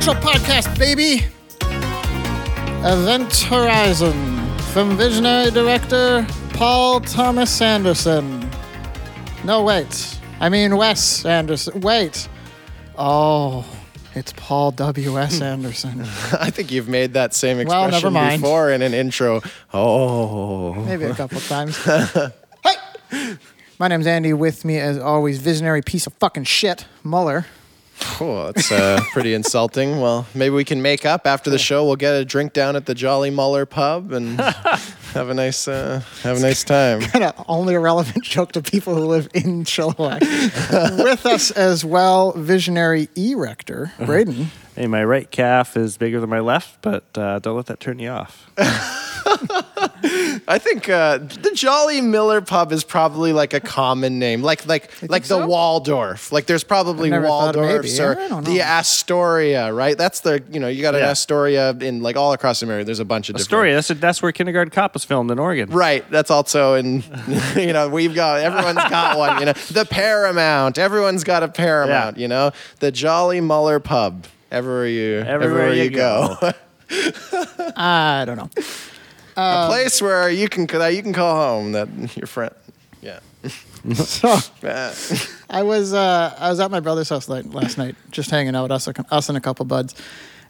Actual podcast, baby. Event Horizon from visionary director Paul Thomas Anderson. No, wait. I mean Wes Anderson. Wait. Oh, it's Paul W.S. Anderson. I think you've made that same Well, expression never mind. before in an intro. Oh. Maybe a couple times. hey! My name's Andy. With me, as always, visionary piece of fucking shit, Muller. Oh, that's uh, pretty insulting. Well, maybe we can make up after the show. We'll get a drink down at the Jolly Muller pub and have a nice uh, have a nice time. kind of only a relevant joke to people who live in Chilliwack. With us as well, visionary erector Braden. Hey, my right calf is bigger than my left, but uh, don't let that turn you off. I think uh, the Jolly Miller pub is probably like a common name, like like like the so? Waldorf. Like there's probably I've never thought of Waldorfs or I the. Astoria, right? That's the you know you got an Yeah. Astoria in like all across America. There's a bunch of different Story. That's that's where Kindergarten Cop was filmed in Oregon. Right. That's also in, you know, we've got, everyone's got one, you know, the Paramount. Everyone's got a Paramount, Yeah. you know, the Jolly Muller Pub. Everywhere you, Everywhere you go. I don't know. a place where you can, that you can call home that your friend. Yeah. So Uh, I was uh, I was at my brother's house late, last night, just hanging out, us us and a couple buds.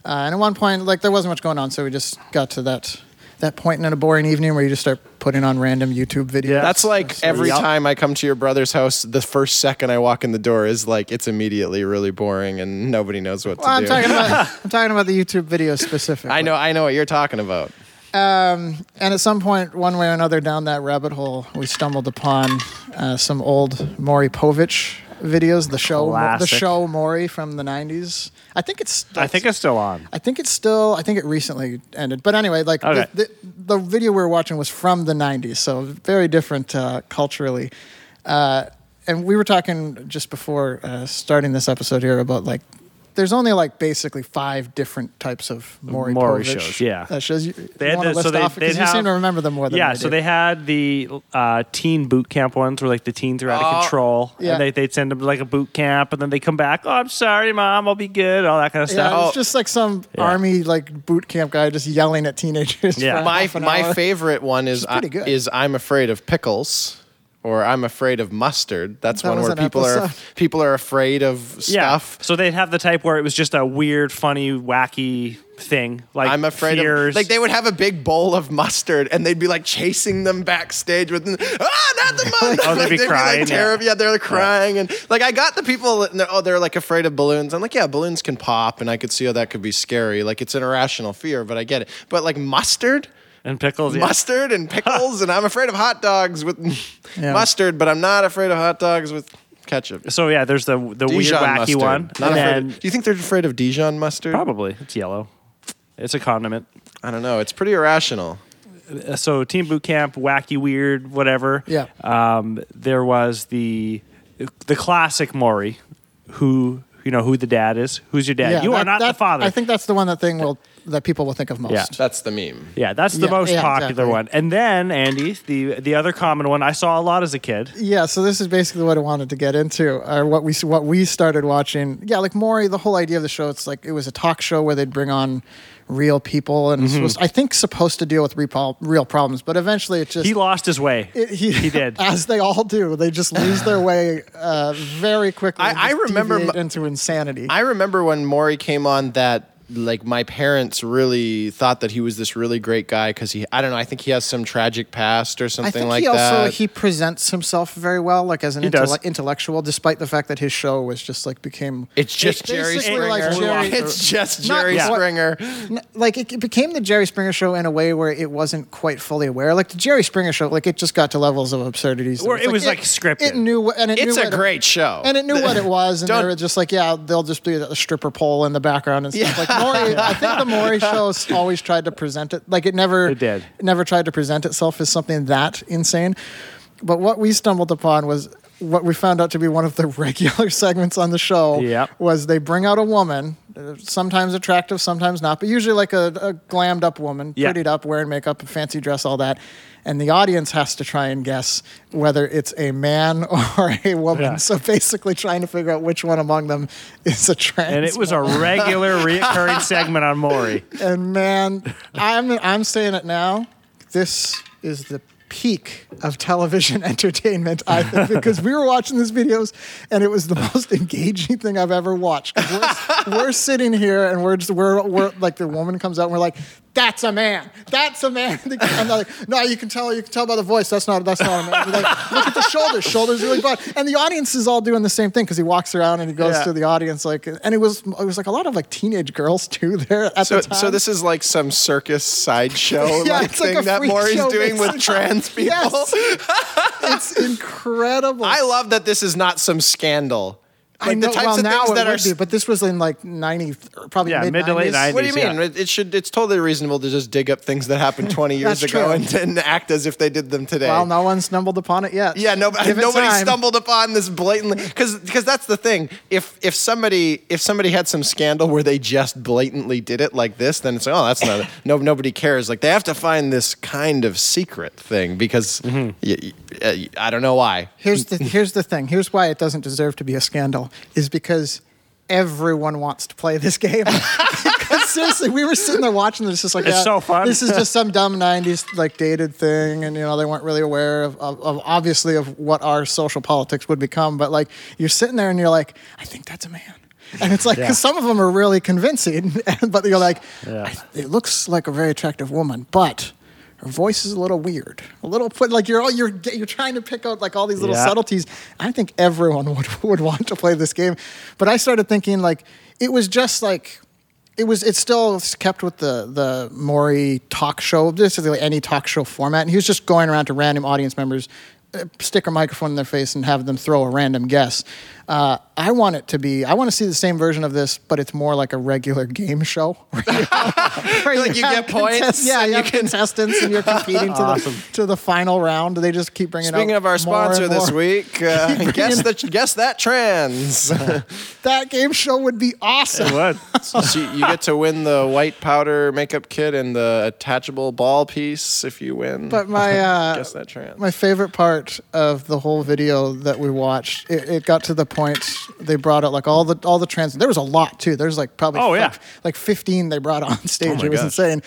Uh, and at one point, like there wasn't much going on, so we just got to that that point in a boring evening where you just start putting on random YouTube videos. Yeah. That's like every Yup. time I come to your brother's house, the first second I walk in the door is like, it's immediately really boring and nobody knows what Well, to I'm do. talking about I'm talking about the YouTube videos specifically. I know, I know what you're talking about. Um, and at some point, one way or another, down that rabbit hole, we stumbled upon uh, some old Maury Povich videos. The show, the show Maury from the '90s. I think it's. I think it's still on. I think it's still. I think it recently ended. But anyway, like Okay. the, the, the video we were watching was from the '90s, so very different uh, culturally. Uh, and we were talking just before uh, starting this episode here about like. There's only like basically five different types of Maury, Maury Povich, shows, yeah. uh, shows. You, They you had want to the- list so they- off because they'd you seem to remember them more than Yeah, I so do. they had the uh, teen boot camp ones where like the teens are out of Oh, control, yeah. and they they'd send them to like a boot camp, and then they come back. Oh, I'm sorry, mom, I'll be good. All that kind of stuff. Yeah, stuff. it's just like some Yeah. army like boot camp guy just yelling at teenagers. Yeah. for my half an my hour. favorite one is I, is I'm afraid of pickles or I'm afraid of mustard. That's That one where an people are people are afraid of stuff. yeah. stuff. So they'd have the type where it was just a weird, funny, wacky thing. Like I'm afraid fears. of like they would have a big bowl of mustard and they'd be like chasing them backstage with ah not the mustard. Oh, they'd be like, crying, like yeah. terrified. Yeah, they're crying and like I got the people that oh they're like afraid of balloons. I'm like yeah balloons can pop and I could see how that could be scary. Like it's an irrational fear, but I get it. But like mustard. and pickles. Yeah. mustard and pickles, and I'm afraid of hot dogs with Yeah. mustard, but I'm not afraid of hot dogs with ketchup. So yeah, there's the the weird Dijon wacky mustard. one, Not and afraid then of- do you think they're afraid of Dijon mustard? probably it's yellow. It's a condiment. I don't know. It's pretty irrational. Uh, So team boot camp, wacky, weird, whatever. Yeah. Um, there was the the classic Maury, who you know who the dad is. Who's your dad? Yeah, you are that- not the that- father. I think that's the one that thing will that people will think of most. Yeah. That's the meme. Yeah, that's the Yeah, most yeah, popular exactly. one. And then Andy, the the other common one I saw a lot as a kid. Yeah, so this is basically what I wanted to get into, or what we what we started watching. Yeah, like Maury, the whole idea of the show, it's like it was a talk show where they'd bring on real people, and Mm-hmm. it was I think supposed to deal with real, real problems, but eventually it just He lost his way. it- he, he did. as they all do. They just lose their way uh, very quickly. I- and I just remember deviate m- into insanity. I remember when Maury came on that like my parents really thought that he was this really great guy because he I don't know I think he has some tragic past or I something think like he also that. he presents himself very well, like as an He does. intelle- intellectual, despite the fact that his show was just like became. it's just It Jerry Springer. like Jerry- it's just Jerry Yeah. Springer. N- like it, it became the Jerry Springer show in a way where it wasn't quite fully aware. Like the Jerry Springer show, like it just got to levels of absurdities. Or it was, like, scripted. It knew, wh- and it It's knew a what it- great show. and it knew what it was, and they were just like, yeah, they'll just be a stripper pole in the background and stuff. Like Maury, I think the Maury show always tried to present it like it never, It did. never tried to present itself as something that insane. But what we stumbled upon was what we found out to be one of the regular segments on the show Yep. was they bring out a woman sometimes attractive, sometimes not, but usually like a, a glammed up woman, Yeah. prettied up, wearing makeup, a fancy dress, all that. And the audience has to try and guess whether it's a man or a woman. Yeah. So basically, trying to figure out which one among them is a trans. And it was a regular reoccurring segment on Maury. And man, I'm I'm saying it now. This is the peak of television entertainment, I think, because we were watching these videos and it was the most engaging thing I've ever watched. We're, we're sitting here and we're just we're, we're like the woman comes out and we're like, "That's a man. That's a man." And they're like, "No, you can tell. You can tell by the voice. That's not. That's not a man." Like, Look at the shoulders. Shoulders really broad. And the audience is all doing the same thing because he walks around and he goes Yeah. to the audience like, and it was it was like a lot of like teenage girls too there at So, the time. so this is like some circus sideshow Yeah, like it's like thing that Maury's doing with basically. trans people. Yes. it's incredible. I love that this is not some scandal. Like I know, the types well, of now things that are be, but this was in like 90, probably Yeah, mid, mid to late 90s. What do you mean? yeah. It, it should. It's totally reasonable to just dig up things that happened 20 years ago true. and, and act as if they did them today. Well, no one stumbled upon it yet. yeah, no, Give nobody stumbled upon this blatantly because because that's the thing. If if somebody if somebody had some scandal where they just blatantly did it like this, then it's like, oh, that's not no nobody cares. Like they have to find this kind of secret thing because Mm-hmm. y- y- uh, I don't know why. Here's the here's the thing. Here's why it doesn't deserve to be a scandal. Is because everyone wants to play this game. because seriously, we were sitting there watching this, just like It's yeah, so fun. This is just some dumb '90s like dated thing, and you know they weren't really aware of, of, of obviously of what our social politics would become. But like you're sitting there and you're like, I think that's a man. And it's like, because Yeah. some of them are really convincing, but you're like, Yeah. It looks like a very attractive woman, but her voice is a little weird, a little put like you're all you're you're trying to pick out like all these little Yeah. subtleties. I think everyone would would want to play this game, but I started thinking like it was just like it was it's still kept with the the Maury talk show, basically any talk show format, and he was just going around to random audience members. uh, Stick a microphone in their face and have them throw a random guess. Uh, I want it to be. I want to see the same version of this, but it's more like a regular game show. Where you, where Like you have get points Yeah, you you have can- contestants, and you're competing to the to the final round. They just keep bringing. Speaking out of our sponsor this week, uh, guess the guess that trans. that game show would be awesome. What? so you, you get to win the white powder makeup kit and the attachable ball piece if you win. But my uh, guess that trans. my favorite part of the whole video that we watched, it, it got to the point they brought out like all the all the trans. There was a lot too. There's like probably Oh, like, yeah. like 15 they brought on stage. Oh it was gosh. insane.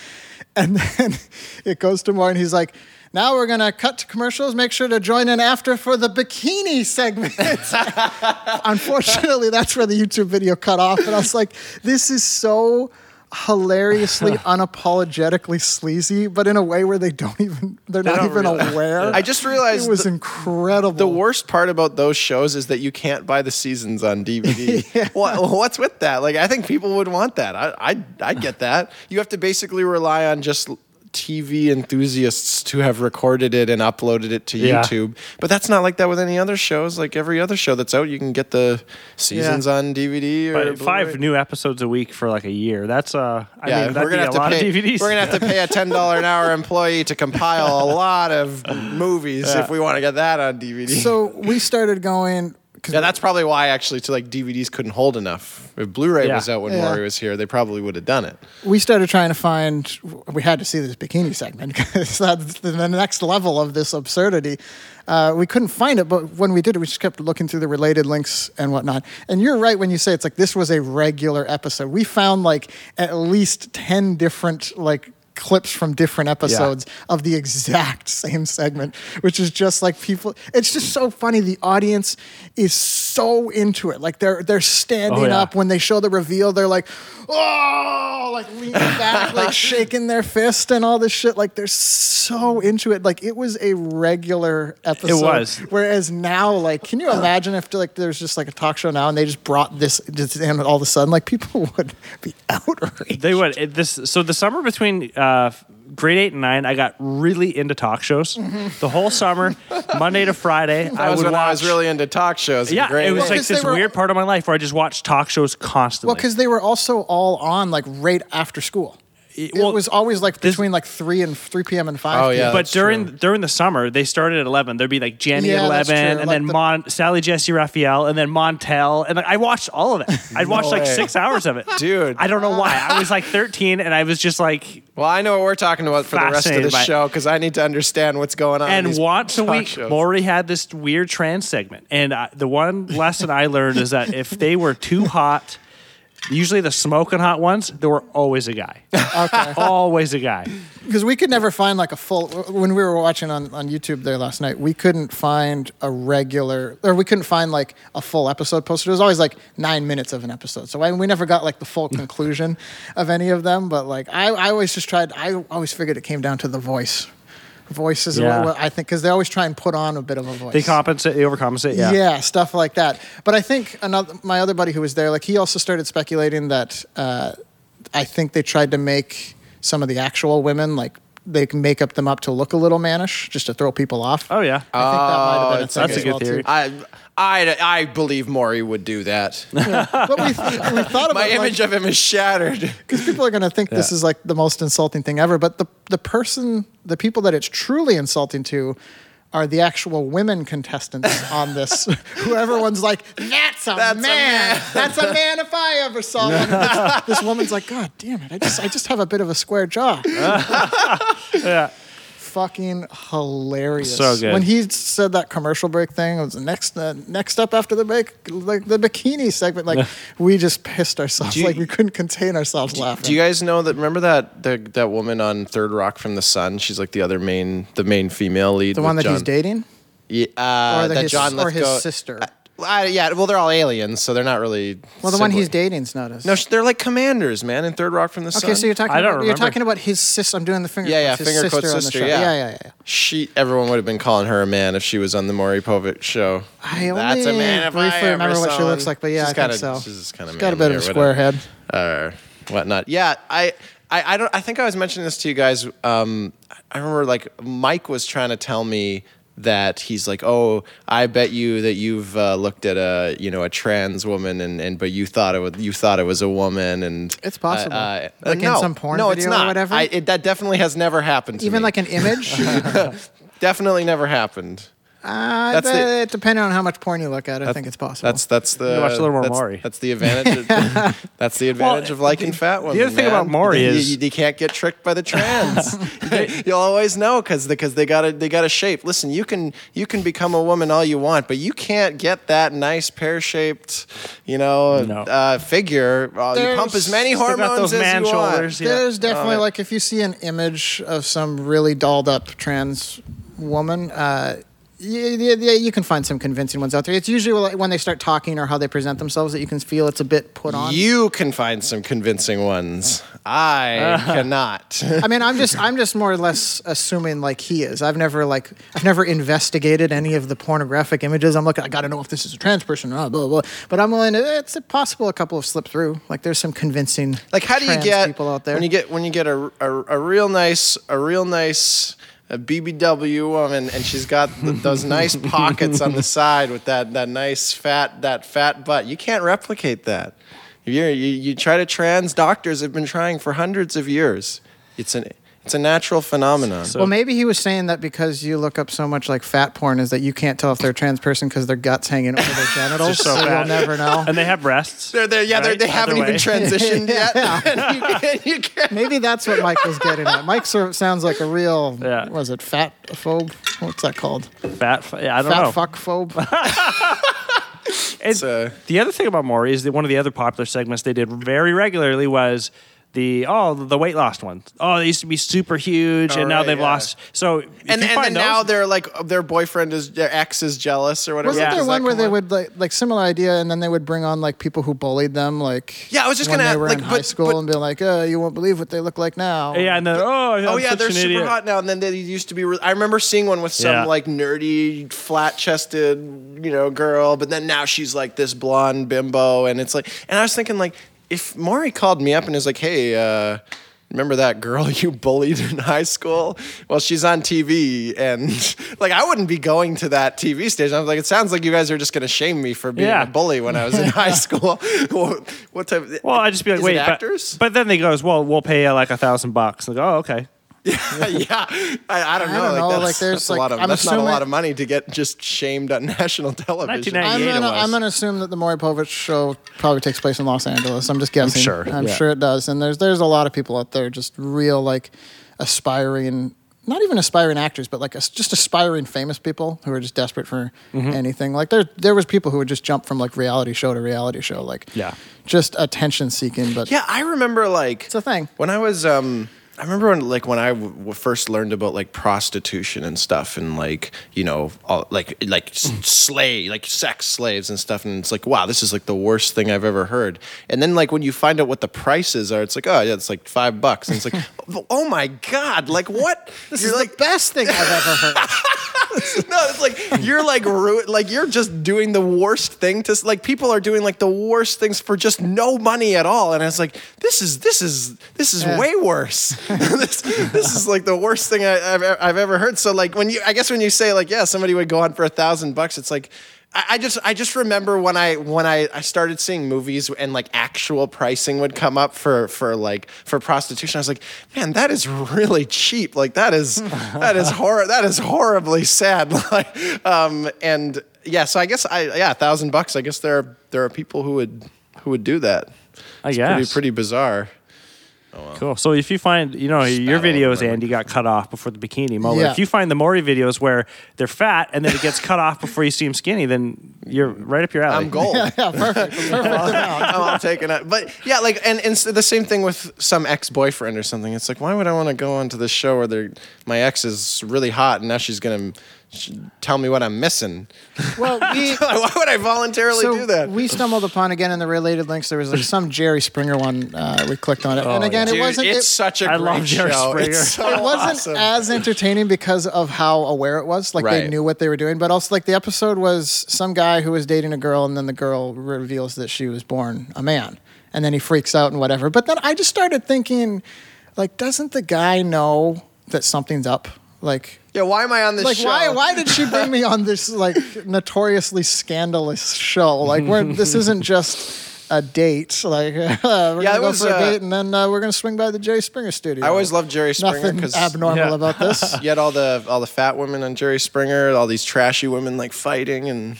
And then it goes to more, and he's like. Now we're gonna cut to commercials. Make sure to join in after for the bikini segment. Unfortunately, that's where the YouTube video cut off. And I was like, this is so hilariously, unapologetically sleazy, but in a way where they don't even they're not don't even realize- aware. I just realized it was the- incredible. The worst part about those shows is that you can't buy the seasons on DVD. what, what's with that? Like, I think people would want that. I, I, I get that. You have to basically rely on just TV enthusiasts to have recorded it and uploaded it to Yeah. YouTube. But that's not like that with any other shows. Like every other show that's out, you can get the seasons Yeah. on DVD or But five new episodes a week for like a year. That's uh, I yeah, mean, that'd we're gonna be have a to lot pay. of DVDs. We're gonna have to pay a ten dollar an hour employee to compile a lot of movies Yeah. if we want to get that on DVD. so we started going. 'Cause Yeah, that's probably why actually to like DVDs couldn't hold enough. If Blu-ray Yeah. was out when Yeah. Maury was here, they probably would have done it. we started trying to find. We had to see this bikini segment because that's the the next level of this absurdity. Uh, we couldn't find it, but when we did it, we just kept looking through the related links and whatnot. And you're right when you say it's like this was a regular episode. We found like at least ten different like clips from different episodes of the exact same segment, which is just like people. It's just so funny. The audience is so into it. Like they're they're standing Oh, yeah. up when they show the reveal. They're like, oh, like leaning back, like shaking their fist and all this shit. Like they're so into it. Like it was a regular episode. It was. Whereas now, like, can you imagine if like there's just like a talk show now and they just brought this just in all of a sudden? Like people would be outraged. They would. It, this so the summer between uh, Uh, grade eight and nine, I got really into talk shows. Mm-hmm. The whole summer, Monday to Friday, I was would when watch. I was really into talk shows. in yeah, grade it was eight. like they this were- weird part of my life where I just watched talk shows constantly. Well, because they were also all on like right after school. It well, was always like this- between like three and three p.m. and five. Oh, p.m. yeah. but during true. during the summer, they started at eleven. There'd be like Jenny Yeah, at eleven, and Like then the- Mon, Sally Jessy Raphael, and then Montel, and like, I watched all of it. I'd watched like way. six hours of it, Dude. I don't know why. I was like thirteen, and I was just like, Well, I know what we're talking about for the rest of Fascinated the show because I need to understand what's going on. in and once a week, shows. Maury had this weird trans segment, and uh, the one lesson I learned is that if they were too hot. Usually the smoking hot ones, there were always a guy. Okay. always a guy. because we could never find like a full when we were watching on, on youtube there last night we couldn't find a regular or we couldn't find like a full episode posted it was always like nine minutes of an episode so I, we never got like the full conclusion of any of them but like I, I always just tried i always figured it came down to the voice voice is Yeah. what, what i think because they always try and put on a bit of a voice They compensate, they overcompensate. Yeah. yeah. stuff like that. But I think another my other buddy who was there, like he also started speculating that uh, I think they tried to make some of the actual women like they can make up them up to look a little mannish just to throw people off. Oh yeah. I think that might have been a thing that's as a good well, theory. Too. I, I, I believe Maury would do that. But we, we thought about My like, image of him is shattered. because people are going to think this is like the most insulting thing ever. But the the person, the people that it's truly insulting to. Are the actual women contestants on this? Who everyone's like, that's a That's a man. man." That's a man if I ever saw one. this, this woman's like, God damn it! I just, I just have a bit of a square jaw. Yeah. Fucking hilarious. So good. When he said that commercial break thing, it was the next, uh, next up after the break, like the bikini segment. Like we just pissed ourselves. You- like we couldn't contain ourselves laughing. Do you guys know that? Remember that the, that woman on Third Rock from the Sun? She's like the other main, the main female lead. the one that he's dating? Yeah, uh, Or the- that his- John or his sister. Uh, uh, yeah, well, they're all aliens, so they're not really. Well, the one he's dating's not us. No, sh- they're like commanders, man, in Third Rock from the Sun. Okay, so you're talking. I don't about, you're remember. talking about his sister. I'm doing the finger. Yeah, yeah, quotes, his finger quotes sister on sister, yeah. yeah, yeah, yeah. She, everyone would have been calling her a man if she was on the Maury Povich show. I That's a only man if I briefly ever remember what saw she one. looks like, but yeah, she's I think kinda, so. She's kind of got a bit of a square head. or whatnot. Yeah, I, I, I don't. I think I was mentioning this to you guys. Um, I remember like Mike was trying to tell me that he's like, oh, I bet you that you've uh, looked at a you know a trans woman and, and but you thought it was you thought it was a woman and It's possible. Uh, uh, Like in no, some porn no, it's video or not. whatever? I, it, that definitely has never happened. To me. Even me. like an image. definitely never happened. Uh, That's the- the, depending on how much porn you look at, I think it's possible. That's that's the You watch a little more that's, Maury. That's the advantage. Of, that's the advantage of liking fat women. The other thing man. about Maury You- is- you, you can't get tricked by the trans. You'll always know because because they got a they got a shape. Listen, you can you can become a woman all you want, but you can't get that nice pear shaped, you know, No. uh, figure. Uh, you There's- pump as many hormones those as man you shoulders. want. Yeah. There's definitely Oh, like if you see an image of some really dolled up trans woman, uh, yeah, yeah, you can find some convincing ones out there. It's usually like when they start talking or how they present themselves that you can feel it's a bit put on. You can find some convincing ones. I uh-huh. cannot. I mean, I'm just I'm just more or less assuming like he is. I've never like I've never investigated any of the pornographic images. I'm looking. I got to know if this is a trans person or not. Blah, blah, blah. But I'm willing. To, it's possible a couple have slipped through. Like there's some convincing. like how do you get people out there? when you get when you get a, a, a real nice a real nice a BBW woman and she's got th- those nice pockets on the side with that that nice fat that fat butt. You can't replicate that. You're, you you try to trans doctors have been trying for hundreds of years. It's an it's a natural phenomenon So- well, maybe he was saying that because you look up so much like fat porn, is that you can't tell if they're a trans person because their guts hanging over their genitals. so so you'll never know. and they have breasts. they're, they're, yeah they're, Right? they haven't Either even transitioned yet And you can't, you Maybe that's what Mike was getting at. Mike sort of sounds like a real, Yeah. was it fat phobe? What's that called? Fat. f- Yeah, I don't Fat know. fuck phobe? And uh, the other thing about Maury is that one of the other popular segments they did very regularly was the oh the weight loss ones. Oh, they used to be super huge, Oh, and now right, they've yeah. lost. So and, and find then now those- they're like their boyfriend is their ex is jealous or whatever Wasn't Yeah. there one where they on? would like like similar idea, and then they would bring on like people who bullied them, like Yeah, I was just gonna they were like, in but- high school but- and be like, "Oh, you won't believe what they look like now." yeah, and then oh Oh I'm yeah, such they're an super idiot. hot now. And then they used to be. Re- I remember seeing one with some Yeah. like nerdy, flat-chested, you know, girl. But then now she's like this blonde bimbo, and it's like. And I was thinking like, if Maury called me up and is like, "Hey, uh, remember that girl you bullied in high school? Well, she's on TV, and like I wouldn't be going to that TV station. I was like, it sounds like you guys are just going to shame me for being Yeah. a bully when I was in high school. what, what type? Well, I just be like, wait, it but, actors? but then they goes, well, we'll pay you like a thousand bucks. Like, oh, okay. yeah, I, I don't know. don't like, know, That's, like, there's, that's a like, lot of I'm that's not a lot of money to get just shamed on national television. 1998 I'm gonna. I'm gonna assume that the Maury Povich show probably takes place in Los Angeles. I'm just guessing. sure, I'm yeah. sure it does. And there's there's a lot of people out there just real like aspiring, not even aspiring actors, but like as- just aspiring famous people who are just desperate for Mm-hmm. anything. Like there there was people who would just jump from like reality show to reality show, like Yeah. just attention seeking. But Yeah, I remember like it's a thing. when I was um I remember when like when I w- first learned about like prostitution and stuff and like you know all, like like mm. slave like sex slaves and stuff and it's like wow this is like the worst thing I've ever heard. And then like when you find out what the prices are it's like oh yeah it's like five bucks and it's like oh, oh my god like what? This You're is like the best thing I've ever heard. no, it's like you're like ru- like you're just doing the worst thing to s- like people are doing like the worst things for just no money at all, and it's like this is this is this is Yeah. way worse. this, this is like the worst thing I, I've e- I've ever heard. So like when you I guess when you say like yeah somebody would go on for a thousand bucks, it's like. I I just I just remember when I when I, I started seeing movies and like actual pricing would come up for for like for prostitution. I was like, man, that is really cheap. Like that is that is hor that is horribly sad. Like um and yeah, so I guess I yeah, a thousand bucks. I guess there are there are people who would who would do that. I It's pretty guess. pretty bizarre. Oh, cool. So if you find, you know, your Spat all videos, over Andy, got cut off before the bikini moment. Yeah. If you find the Maury videos where they're fat and then it gets cut off before you see them skinny, then you're right up your alley. I'm gold. yeah, yeah, perfect, perfect amount. I'm all taking it. But yeah, like, and, and s- the same thing with some ex boyfriend or something. It's like, why would I want to go onto this show where my ex is really hot and now she's going to tell me what I'm missing? Well, we why would I voluntarily so do that? we stumbled upon again in the related links. There was like some Jerry Springer one. Uh, we clicked on it, and again, Dude, it wasn't. it's it, such a I great love Jerry show. Springer. It's so it wasn't awesome. as entertaining because of how aware it was. Like they knew what they were doing, but also like the episode was some guy who was dating a girl, and then the girl reveals that she was born a man, and then he freaks out and whatever. But then I just started thinking, like, doesn't the guy know that something's up? Like, yeah, why am I on this like show? why why did she bring me on this like notoriously scandalous show? Like, we're, this isn't just a date. Like, uh, we're Yeah, gonna go was, for a uh, date, and then uh, we're gonna swing by the Jerry Springer studio. I always loved Jerry Springer Nothing because abnormal Yeah. about this. you had all the all the fat women on Jerry Springer, all these trashy women like fighting, and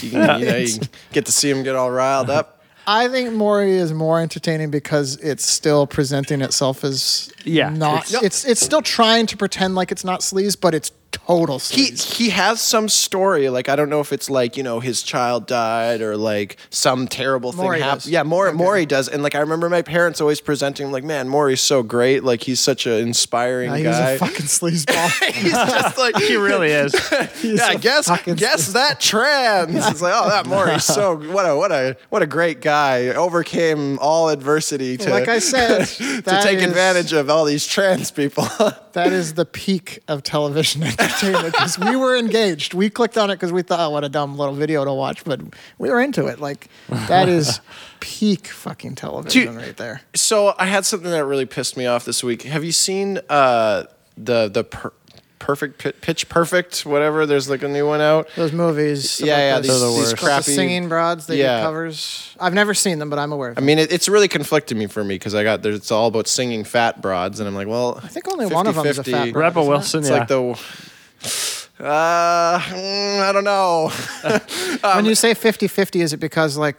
you, can, you know you get to see them get all riled up. I think Maury is more entertaining because it's still presenting itself as Yeah, not. it's- It's it's, still trying to pretend like it's not sleaze, but it's total He sleaze. he has some story. Like I don't know if it's like you know his child died or like some terrible thing Maury happened. does. Yeah, Maury Maury does. And like I remember my parents always presenting him like, man, Maury's so great. Like he's such an inspiring he was guy. a fucking sleazeball. he's just like he really is. yeah, a guess fucking guess that trans. It's like, oh, that Maury's so what a what a what a great guy. Overcame all adversity to like I said, to take is- advantage of all these trans people. That is the peak of television entertainment because we were engaged. We clicked on it because we thought, oh, what a dumb little video to watch, but we were into it. Like that is peak fucking television right there. so I had something that really pissed me off this week. Have you seen uh, the the per- perfect Pi- pitch perfect whatever? There's like a new one out. Those movies, Yeah, yeah, these- They're the these worst. about the crappy singing broads. They Yeah. do covers. I've never seen them, but I'm aware. Of I them. mean, it, it's really conflicting me for me because I got there's it's all about singing fat broads, and I'm like, well, I think only one of them is a 50-50. fat broad. Rebel isn't it? Wilson, It's yeah. like the. Uh, mm, I don't know. Um, when you say 50-50, is it because like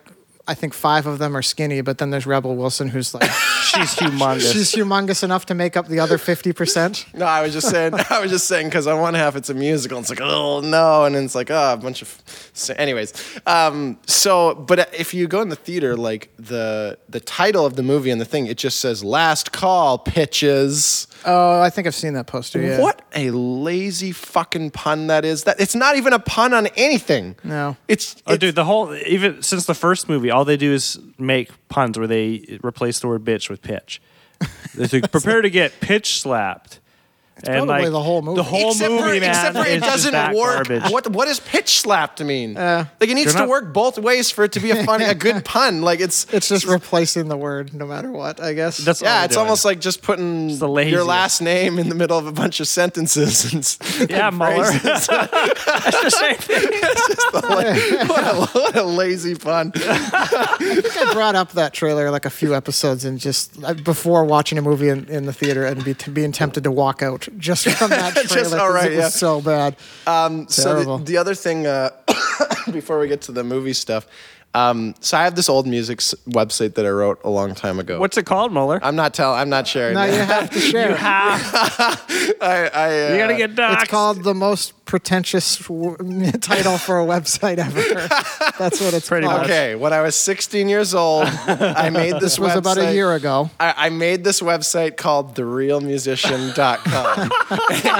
I think five of them are skinny, but then there's Rebel Wilson who's like She's humongous. she's humongous enough to make up the other fifty percent. No, I was just saying. I was just saying because on one half it's a musical. It's like oh no, and then it's like oh a bunch of. So anyways, um, so but if you go in the theater, like the the title of the movie and the thing, it just says "Last Call, Pitches." Oh, I think I've seen that poster. Yeah. What a lazy fucking pun that is. That it's not even a pun on anything. No. it's, Oh, it's dude, the whole even since the first movie, all they do is make puns where they replace the word bitch with pitch. They say, prepare to get pitch slapped. And probably like the whole movie. The whole except movie, for, man, except for it is just doesn't work. Garbage. What what does pitch slapped mean? Uh, like it needs They're to not- work both ways for it to be a funny, a good pun. Like it's It's just replacing the word no matter what, I guess. That's yeah, they're it's doing. almost like just putting the your last name in the middle of a bunch of sentences. And, yeah, and Mueller. That's the same thing. what, a, what a lazy pun. I think I brought up that trailer like a few episodes and just uh, before watching a movie in, in the theater and be, being tempted to walk out just from that Just- trailer. 'cause all right, it was yeah. so bad. Um, so the, the other thing, uh, before we get to the movie stuff, um, so I have this old music s- website that I wrote a long time ago. What's it called, Mueller? I'm not telling. I'm not sharing. now that. you have to share. you have. I, I, uh, You gotta get doxxed. It's called the most pretentious w- title for a website ever. That's what it's Pretty called. much. Okay, when I was 16 years old, I made this. This was about a year ago. I, I made this website called therealmusician.com.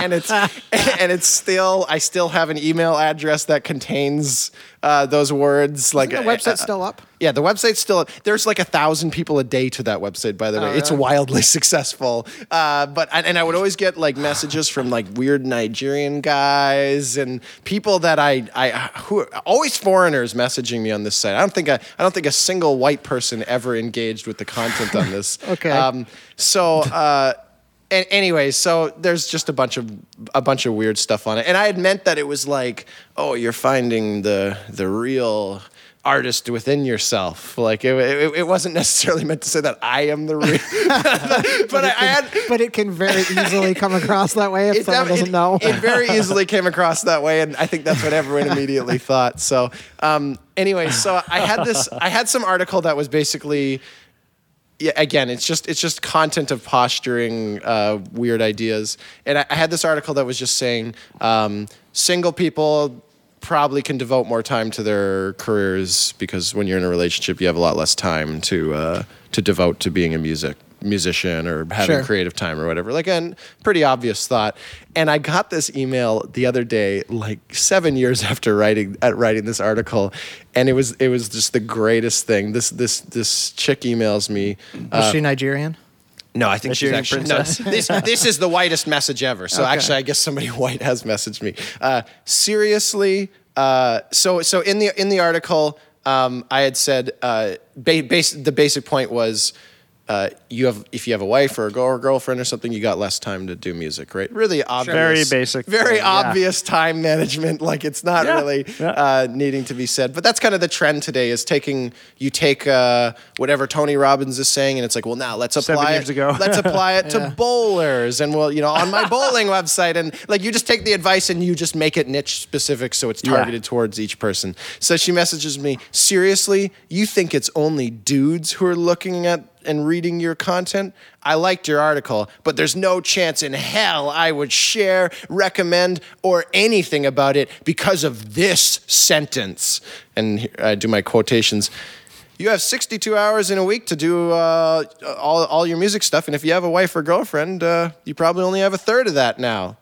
and it's and it's still I still have an email address that contains uh, those words like Isn't the website still up? Yeah, the website's still up. there's like a thousand people a day to that website. By the way, it's Oh, really? wildly successful. Uh, but and I would always get like messages from like weird Nigerian guys and people that I I who always foreigners messaging me on this site. I don't think I, I don't think a single white person ever engaged with the content on this. Okay. Um, so. And anyway, so there's just a bunch of a bunch of weird stuff on it, and I had meant that it was like, oh, you're finding the the real artist within yourself. Like it, it, it wasn't necessarily meant to say that I am the real, but I, I had. But it can very easily come across that way if It, someone doesn't it- know. it very easily came across that way, and I think that's what everyone immediately thought. So, um, anyway, so I had this, I had some article that was basically yeah, again, it's just it's just content of posturing uh, weird ideas. And I, I had this article that was just saying um, single people probably can devote more time to their careers because when you're in a relationship, you have a lot less time to uh, to devote to being a music musician or having Sure. creative time or whatever. Like, a pretty obvious thought. And I got this email the other day, like seven years after writing at writing this article, and it was it was just the greatest thing. This this this chick emails me. Was uh, she Nigerian? no, I think she's Nigerian actually no, princess. this. This is the whitest message ever. So Okay. actually, I guess somebody white has messaged me. Uh, seriously, uh, so so in the in the article, um, I had said uh, ba- base, the basic point was. Uh, you have if you have a wife or a girl or girlfriend or something, you got less time to do music, right? Really obvious, Very basic very yeah. obvious time management. Like it's not Yeah, really yeah. uh, needing to be said. But that's kind of the trend today: is taking you take uh, whatever Tony Robbins is saying, and it's like, well, now let's apply it. ago. let's apply it to bowlers, and well, you know, on my bowling website, and like you just take the advice and you just make it niche specific, so it's targeted towards each person. So she messages me, seriously, you think it's only dudes who are looking at and reading your content? I liked your article, but there's no chance in hell I would share, recommend, or anything about it because of this sentence. And I do my quotations. You have 62 hours in a week to do uh, all, all your music stuff. And if you have a wife or girlfriend, uh, you probably only have a third of that now.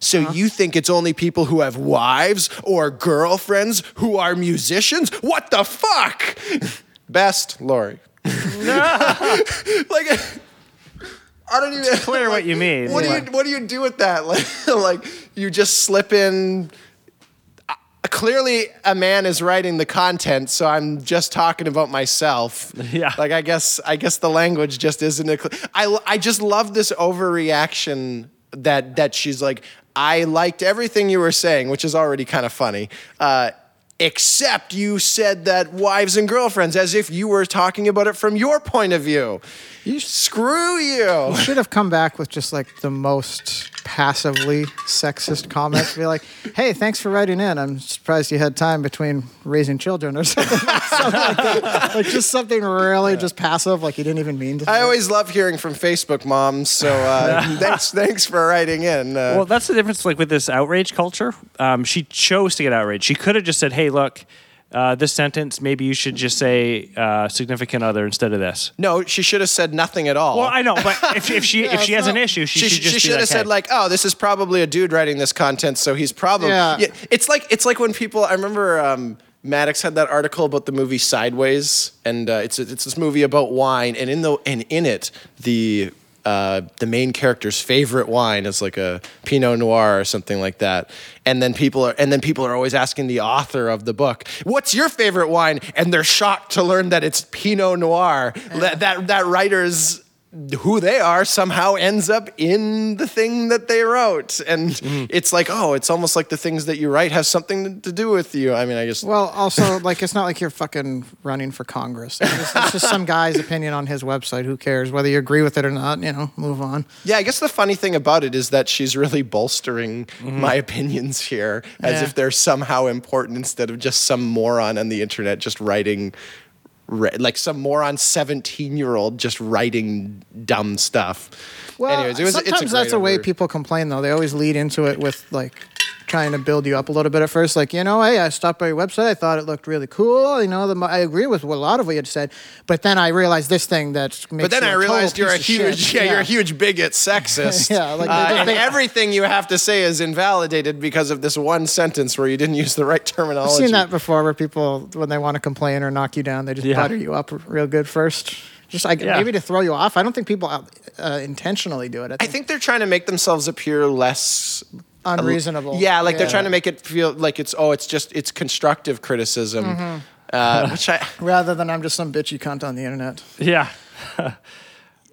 So you think it's only people who have wives or girlfriends who are musicians? What the fuck? Best, Lori. like, I don't even. Clear what you mean. What Yeah. do you What do you do with that? Like, like you just slip in. Clearly, a man is writing the content, so I'm just talking about myself. Yeah. Like I guess I guess the language just isn't. A cl- I I just love this overreaction that that she's like. I liked everything you were saying, which is already kind of funny. Uh, except you said that wives and girlfriends, as if you were talking about it from your point of view. You screw you. Should have come back with just like the most passively sexist comments. Be like, "Hey, thanks for writing in. I'm surprised you had time between raising children or something, something like that. Like just something really just passive, like you didn't even mean to." I always love hearing from Facebook moms, so uh, thanks thanks for writing in. Uh, Well, that's the difference. Like with this outrage culture, um, she chose to get outraged. She could have just said, "Hey, look, uh, this sentence. Maybe you should just say uh, significant other instead of this." no, she should have said nothing at all. Well, I know, but if, if she if she has an issue, she, she, should just she should have like, said "Hey." like, "Oh, this is probably a dude writing this content, so he's probably." Yeah. It's like it's like when people. I remember um, Maddox had that article about the movie Sideways, and uh, it's it's this movie about wine, and in the and in it the uh, the main character's favorite wine is like a Pinot Noir or something like that, and then people are and then people are always asking the author of the book, "What's your favorite wine?" and they're shocked to learn that it's Pinot Noir. That that that writer's who they are somehow ends up in the thing that they wrote and mm-hmm. it's like oh it's almost like the things that you write have something to do with you i mean i just Well, also, like, it's not like you're fucking running for Congress. It's just, it's just some guy's opinion on his website. Who cares? Whether you agree with it or not, you know, move on. yeah i guess the funny thing about it is that she's really bolstering mm-hmm. my opinions here as Yeah. if they're somehow important instead of just some moron on the internet just writing ri- like some moron 17 year old just writing dumb stuff Well, Anyways, it was, sometimes it's a that's great the way over- people complain, though. They always lead into it with like trying to build you up a little bit at first. Like, you know, hey, I stopped by your website. I thought it looked really cool. You know, the, I agree with what a lot of what you had said, but then I realized this thing that makes. But then you I a realized you're a huge, shit. yeah, you're a huge bigot, sexist. Yeah, like, uh, they- and everything you have to say is invalidated because of this one sentence where you didn't use the right terminology. I've terminology. seen that before, where people, when they want to complain or knock you down, they just Yeah. butter you up real good first. Just like Yeah. maybe to throw you off. I don't think people uh, intentionally do it. I I think, think they're trying to make themselves appear less unreasonable. Yeah, like they're trying to make it feel like it's oh, it's just it's constructive criticism, Mm-hmm. uh, which I rather than I'm just some bitchy cunt on the internet. Yeah.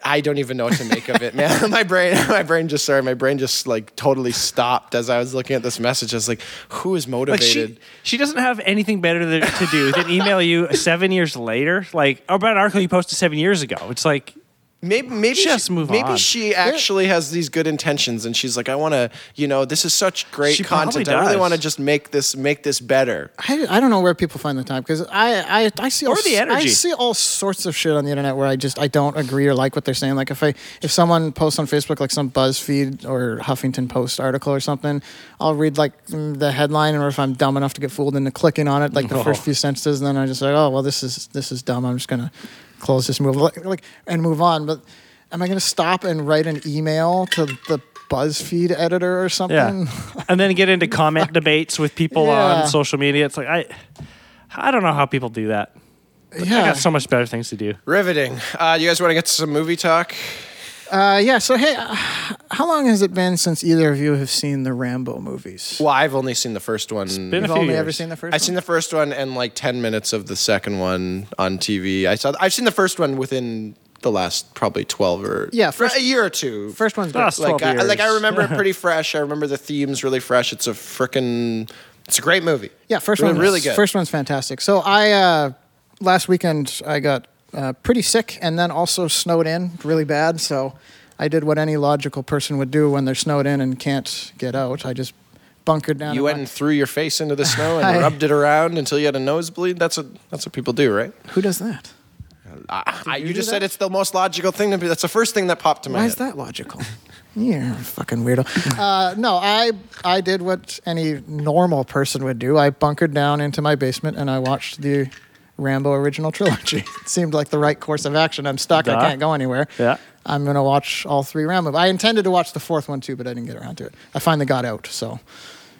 I don't even know what to make of it, man. my brain, my brain just sorry, my brain just like totally stopped as I was looking at this message. I was like, who is Like motivated? she, she doesn't have anything better than, to do than email you seven years later, like about an article you posted seven years ago. It's like, Maybe maybe Just she, move maybe on. she actually has these good intentions and she's like I want to you know this is such great She content I really want to just make this make this better I, I don't know where people find the time because I, I I see all, Or the energy. I see all sorts of shit on the internet where I just I don't agree or like what they're saying. Like if I if someone posts on Facebook like some BuzzFeed or Huffington Post article or something, I'll read like mm, the headline or if I'm dumb enough to get fooled into clicking on it like the first Oh. few sentences, and then I just like oh well this is this is dumb. I'm just gonna close this move like, like and move on. But am I gonna stop and write an email to the BuzzFeed editor or something? yeah. and then get into comment debates with people Yeah. on social media. It's like, I, I don't know how people do that. Yeah, I yeah. got so much better things to do. riveting uh, you guys want to get to some movie talk Uh, yeah. So hey, uh, how long has it been since either of you have seen the Rambo movies? well I've only seen the first one been a You've few only years. ever seen the first. I've seen the first one and like 10 minutes of the second one on TV I saw I've seen the first one within the last probably 12 or Yeah, first- a year or two first one's good. Last like 12 I, like I remember it pretty fresh. I remember the themes really fresh. It's a frickin' it's a great movie. Yeah, first really, one really good. First one's fantastic. So I uh, last weekend I got uh, pretty sick and then also snowed in really bad. So I did what any logical person would do when they're snowed in and can't get out. I just bunkered down. you went my- and threw your face into the snow and I- rubbed it around until you had a nosebleed. That's what that's what people do, right? Who does that? I, I, you you just said it's the most logical thing to be. That's the first thing that popped to my Why head. is that logical? You're a fucking weirdo. Uh, no, I I did what any normal person would do. I bunkered down into my basement and I watched the Rambo original trilogy. it seemed like the right course of action. I'm stuck. Duh. I can't go anywhere. Yeah. I'm gonna watch all three Rambo. I intended to watch the fourth one too, but I didn't get around to it. I finally got out, so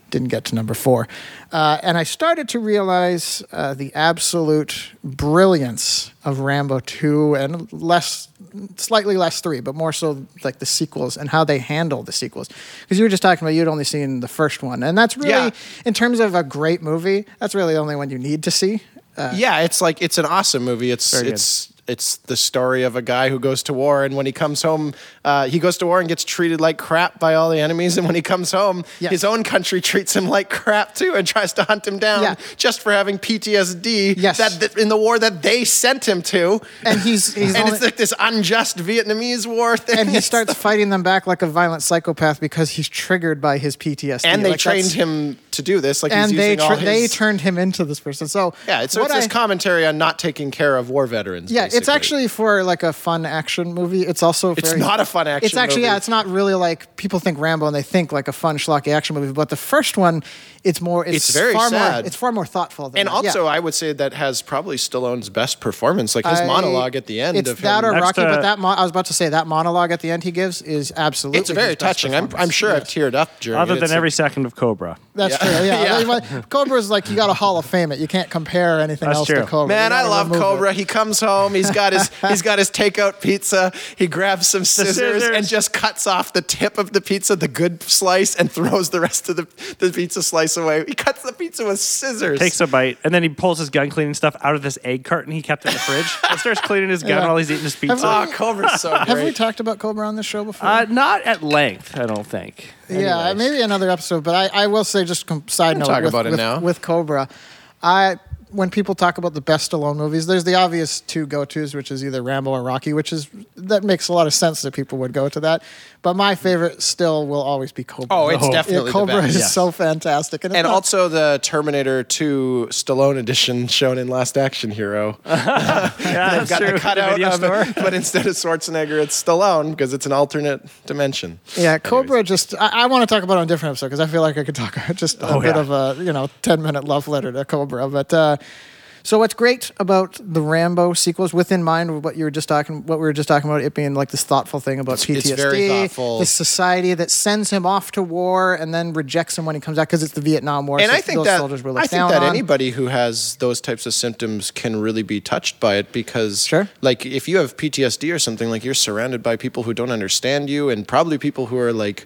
didn't get to number four. Uh, and I started to realize uh, the absolute brilliance of Rambo 2 and less, slightly less 3, but more so like the sequels and how they handle the sequels. Because you were just talking about you'd only seen the first one. And that's really, Yeah. in terms of a great movie, that's really the only one you need to see. Uh, yeah, it's like it's an awesome movie. It's it's it's the story of a guy who goes to war, and when he comes home, uh, he goes to war and gets treated like crap by all the enemies. And when he comes home, Yes. his own country treats him like crap too, and tries to hunt him down Yeah. just for having PTSD. Yes. that, that in the war that they sent him to. And he's, he's and only- it's like this unjust Vietnamese war thing. and he starts fighting them back like a violent psychopath because he's triggered by his PTSD. and they Like, trained him to do this. Like and he's they all tur- they turned him into this person. So Yeah, it's, so what it's this commentary on not taking care of war veterans. Yeah, it's actually for like a fun action movie. It's also It's not a fun action It's actually movie. yeah, it's not really like people think Rambo and they think like a fun schlocky action movie. But the first one, it's more it's, It's very far more sad. it's far more thoughtful. Than And that. also, Yeah. I would say that has probably Stallone's best performance. Like his I- monologue at the end of It's of that him. or Next Rocky, to- but uh, that mo- I was about to say that monologue at the end he gives is absolutely. it's very touching. I'm, I'm performance. sure I've teared up during Other it. than It's every like- second of Cobra. That's Yeah. Yeah, Yeah. Like, Cobra's like you got to Hall of Fame it. You can't compare anything That's else true. to Cobra. Man, I love remove it. Cobra. He comes home. He's got his he's got his takeout pizza. He grabs some scissors, scissors. and just cuts off the tip of the pizza, the good slice, and throws the rest of the, the pizza slice away. He cuts the pizza with scissors. Takes a bite, and then he pulls his gun cleaning stuff out of this egg carton he kept in the fridge and starts cleaning his gun Yeah. while he's eating his pizza. oh, Cobra's so great. Have we talked about Cobra on this show before? Uh, not at length, I don't think. Yeah, Anyways. maybe another episode. But I, I will say, just com- side note talk with, about it with, now. with Cobra, I when people talk about the best Stallone movies, there's the obvious two go tos, which is either Rambo or Rocky, which is that makes a lot of sense that people would go to that. But my favorite still will always be Cobra. Oh, it's Oh. definitely yeah, Cobra the best. is Yes. so fantastic, and, and not- also the Terminator 2 Stallone edition shown in Last Action Hero. yeah, that's got true. the cutout video of store. it, but instead of Schwarzenegger, it's Stallone because it's an alternate dimension. Yeah, Cobra. Just I, I want to talk about it on a different episode because I feel like I could talk just a Oh, bit yeah. of a you know ten minute love letter to Cobra. But uh, so what's great about the Rambo sequels, within mind of what you were just talking, what we were just talking about, it being like this thoughtful thing about PTSD, it's very thoughtful. this society that sends him off to war and then rejects him when he comes back because it's the Vietnam War. and so I think that soldiers were I think that on. anybody who has those types of symptoms can really be touched by it because, Sure. like, if you have PTSD or something, like you're surrounded by people who don't understand you, and probably people who are like.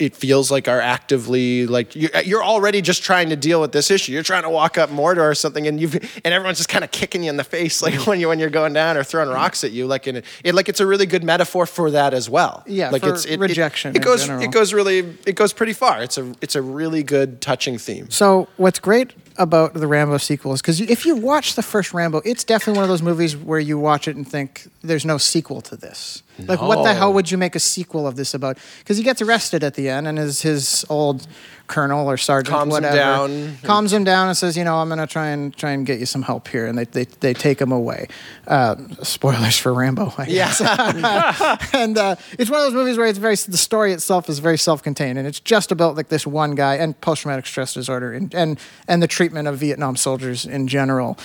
It feels like are actively like you- you're already just trying to deal with this issue. You're trying to walk up Mordor or something, and you have and everyone's just kind of kicking you in the face, like when you when you're going down or throwing rocks at you. Like in it, it like it's a really good metaphor for that as well. Yeah, like it's it, it- rejection It, in goes general. it goes really it goes pretty far. It's a it's a really good touching theme. So what's great about the Rambo sequels because if you watch the first Rambo, it's definitely one of those movies where you watch it and think there's no sequel to this. Like what the hell would you make a sequel of this about? Because he gets arrested at the end and his his old colonel or sergeant Calms him whatever down. calms him down and says, you know, I'm gonna try and try and get you some help here, and they they, they take him away. Uh, spoilers for Rambo. I guess and uh, it's one of those movies where it's very the story itself is very self-contained and it's just about like this one guy and post-traumatic stress disorder and and, and the treatment of Vietnam soldiers in general.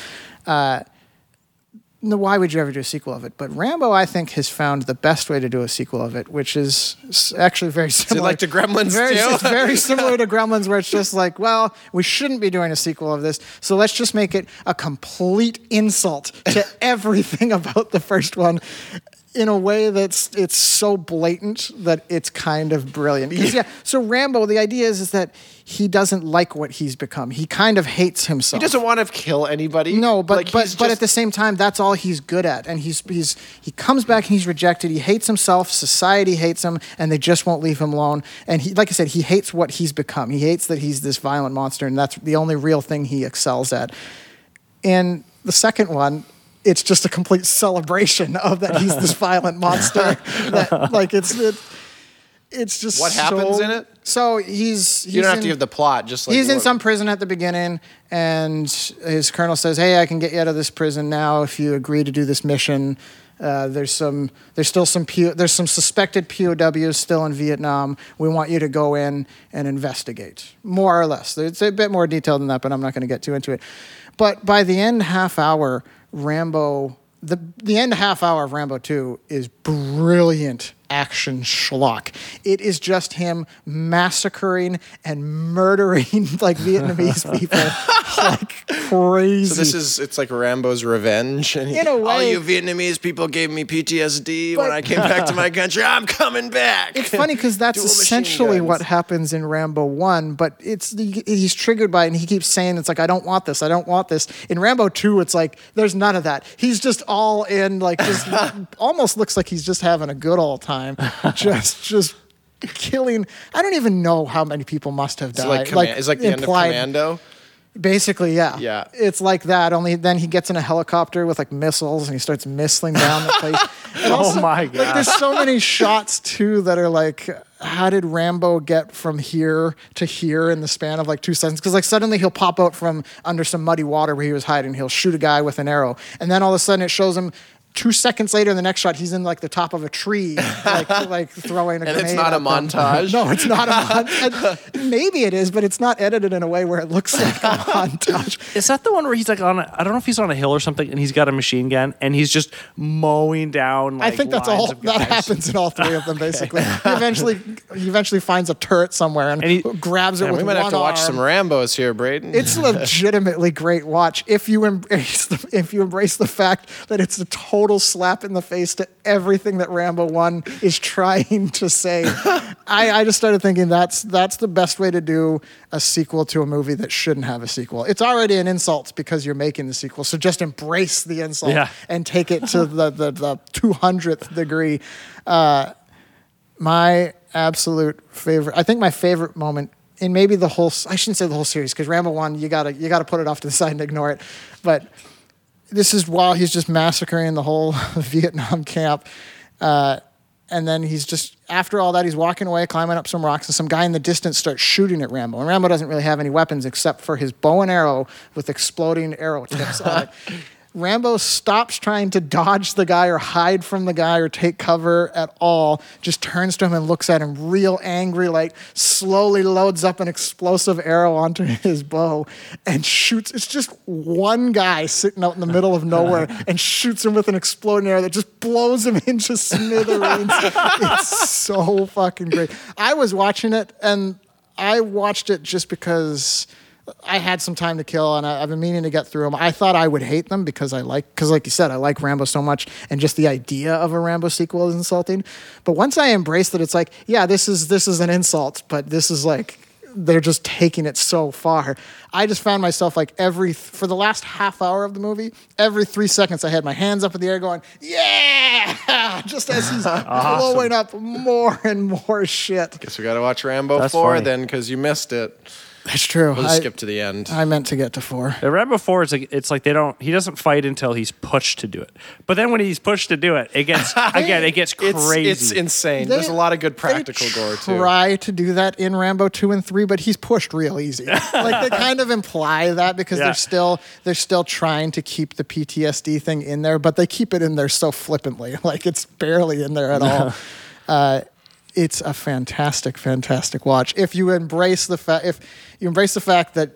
Uh, no, why would you ever do a sequel of it? But Rambo, I think, has found the best way to do a sequel of it, which is actually very similar. like to Gremlins, very, too? It's very similar to Gremlins, where it's just like, well, we shouldn't be doing a sequel of this, so let's just make it a complete insult to everything about the first one. In a way that's it's so blatant that it's kind of brilliant. Because yeah, so Rambo, the idea is is that he doesn't like what he's become. He kind of hates himself. He doesn't want to kill anybody. No, but Like, but he's but just- at the same time, that's all he's good at, and he's he's he comes back and he's rejected. He hates himself. Society hates him, and they just won't leave him alone. And he, like I said, he hates what he's become. He hates that he's this violent monster, and that's the only real thing he excels at. And the second one. It's just a complete celebration of that he's this violent monster. That like it's it, it's just What happens so- in it? So he's, he's you don't have to give the plot. Just like he's in some prison at the beginning, and his colonel says, "Hey, I can get you out of this prison now if you agree to do this mission." Uh, there's some, there's still some, P- there's some suspected POWs still in Vietnam. We want you to go in and investigate, more or less. It's a bit more detailed than that, but I'm not going to get too into it. But by the end half hour, Rambo, the the end half hour of Rambo Two is brilliant action schlock. It is just him massacring and murdering like Vietnamese people like crazy. So this is it's like Rambo's revenge. And he- In a way, all you Vietnamese people gave me PTSD when I came back to my country. I'm coming back. It's funny because that's essentially what happens in Rambo One, but it's he's triggered by it, and he keeps saying it's like I don't want this, I don't want this. In Rambo Two, it's like there's none of that. He's just all in, like just almost looks like he's just having a good old time, just just killing. I don't even know how many people must have It's died. like, it's like the end of Commando. Basically, yeah. Yeah. It's like that. Only then he gets in a helicopter with like missiles and he starts missiling down the place. And Oh my god. Like, God. there's so many shots too that are like, how did Rambo get from here to here in the span of like two seconds? Because like suddenly he'll pop out from under some muddy water where he was hiding. He'll shoot a guy with an arrow, and then all of a sudden it shows him two seconds later in the next shot he's in like the top of a tree like like throwing a And it's not a at them. montage? no it's not a montage maybe it is but it's not edited in a way where it looks like a montage Is that the one where he's like on? A, I don't know if he's on a hill or something, and he's got a machine gun, and he's just mowing down. Like, I think that's all that happens in all three of them. Basically, he eventually he eventually finds a turret somewhere and, And he- grabs it Man, with we might have to watch arm. some Rambo's here, Braden. It's legitimately great watch if you embrace the, if you embrace the fact that it's a total slap in the face to everything that Rambo One is trying to say. I, I just started thinking that's that's the best way to do a sequel to a movie that shouldn't have a sequel. It's already an insult because you're making the sequel, so just embrace the insult Yeah. and take it to the the, the 200th degree. Uh, my absolute favorite. I think my favorite moment in maybe the whole. I shouldn't say the whole series because Rambo one, you gotta you gotta put it off to the side and ignore it. But this is while he's just massacring the whole Vietnam camp. Uh, and then he's just after all that he's walking away climbing up some rocks and some guy in the distance starts shooting at rambo and rambo doesn't really have any weapons except for his bow and arrow with exploding arrow tips on it rambo stops trying to dodge the guy or hide from the guy or take cover at all just turns to him and looks at him real angry like slowly loads up an explosive arrow onto his bow and shoots. It's just one guy sitting out in the middle of nowhere and shoots him with an exploding arrow that just blows him into smithereens. It's so fucking great. I was watching it and i watched it just because I had some time to kill, and I, I've been meaning to get through them. I thought I would hate them because I like, because like you said, I like Rambo so much, and just the idea of a Rambo sequel is insulting. But once I embraced it, it's like, yeah, this is this is an insult, but this is like they're just taking it so far. I just found myself like every for the last half hour of the movie, every three seconds I had my hands up in the air going, yeah, just as he's blowing up more and more shit. Guess we got to watch Rambo That's 4 funny. then because you missed it. That's true. We'll just I, skip to the end. I meant to get to four. The Rambo Four is like it's like they don't. He doesn't fight until he's pushed to do it. But then when he's pushed to do it, it gets again. It gets it's, crazy. it's insane. They- There's a lot of good they practical gore too. Try to do that in Rambo two and three, but he's pushed real easy. like they kind of imply that because Yeah. they're still they're still trying to keep the PTSD thing in there, but they keep it in there so flippantly, like it's barely in there at all. Uh, it's a fantastic, fantastic watch. If you embrace the fact, if you embrace the fact that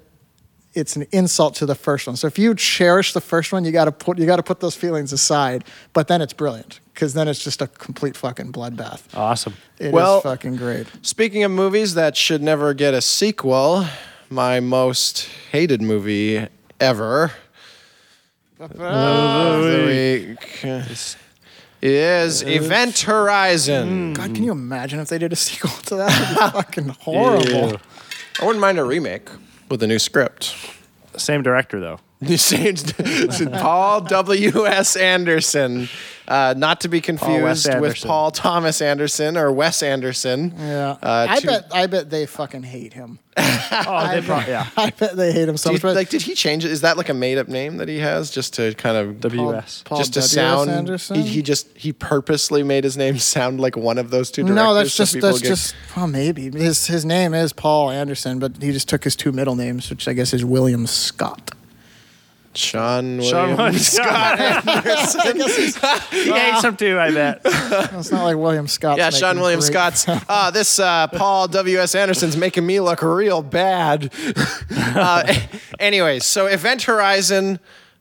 it's an insult to the first one. So if you cherish the first one, you got to put you got to put those feelings aside. But then it's brilliant because then it's just a complete fucking bloodbath. awesome. It is Well- fucking great. Speaking of movies that should never get a sequel, my most hated movie ever of the week is Event Horizon. Mm. God, can you imagine if they did a sequel to that? It'd be fucking horrible. I wouldn't mind a remake with a new script. Same director though. The same- Paul W. S. Anderson, uh, not to be Wes confused with Paul Thomas Anderson or Wes Anderson. Yeah, Uh, I two- bet. I bet they fucking hate him. Oh, they probably, yeah. I bet they hate him so much. like, did he change it? Is that like a made up name that he has just to kind of WS. Paul just to W.S. sound? Anderson? He, he just he purposely made his name sound like one of those two. Directors no, that's just people that's get- just well maybe his his name is Paul Anderson, but he just took his two middle names, which I guess is William Scott. Seann William Seann William Scott. I guess he's, He hates him too. I bet. it's not like William Scott. Yeah, Seann William Scott's. Uh, this uh, Paul W. S. Anderson's making me look real bad. uh, anyways, so Event Horizon.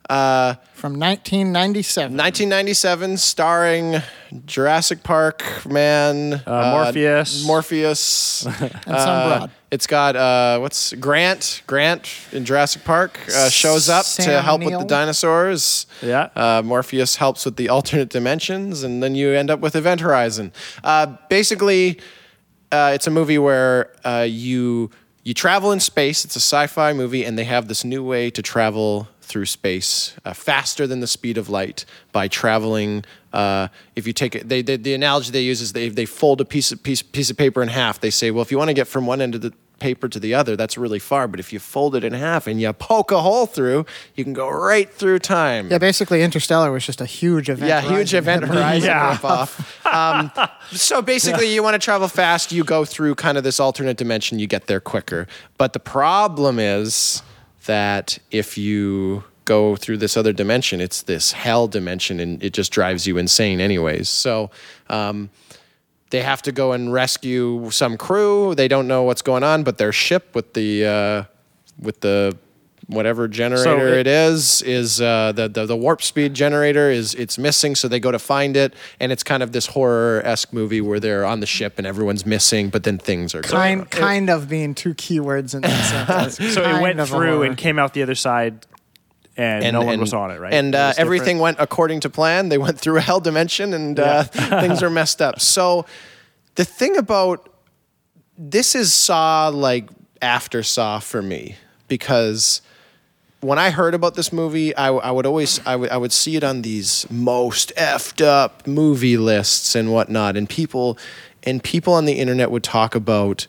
Uh, from 1997. 1997, starring Jurassic Park man, uh, Morpheus. Morpheus, and some broad. It's got uh, what's Grant? Grant in Jurassic Park uh, shows up to Sam help with the dinosaurs. Yeah. Uh, Morpheus helps with the alternate dimensions, and then you end up with Event Horizon. Uh, basically, uh, it's a movie where uh, you you travel in space. It's a sci-fi movie, and they have this new way to travel through space uh, faster than the speed of light by traveling. Uh, if you take it, they, they, the analogy they use is they they fold a piece of piece piece of paper in half. They say, well, if you want to get from one end of the paper to the other, that's really far. But if you fold it in half and you poke a hole through, you can go right through time. Yeah, basically Interstellar was just a huge event. Yeah, huge event horizon Yeah. ripoff. Um, so basically, you want to travel fast, you go through kind of this alternate dimension, you get there quicker. But the problem is that if you go through this other dimension. It's this hell dimension, and it just drives you insane, anyways. So. Um, they have to go and rescue some crew. They don't know what's going on, but their ship with the uh, with the whatever generator it- it is is uh, the, the the warp speed generator is it's missing. So they go to find it, and it's kind of this horror esque movie where they're on the ship and everyone's missing, but then things are Kind, kind of being two keywords in that sentence. So it went through and came out the other side, and, no one was on it, right? And uh, was everything different. went according to plan. They went through a hell dimension, and uh, things are messed up. So the thing about this is Saw like after Saw for me because when I heard about this movie, I, I would always I would I would see it on these most effed up movie lists and whatnot, and people and people on the internet would talk about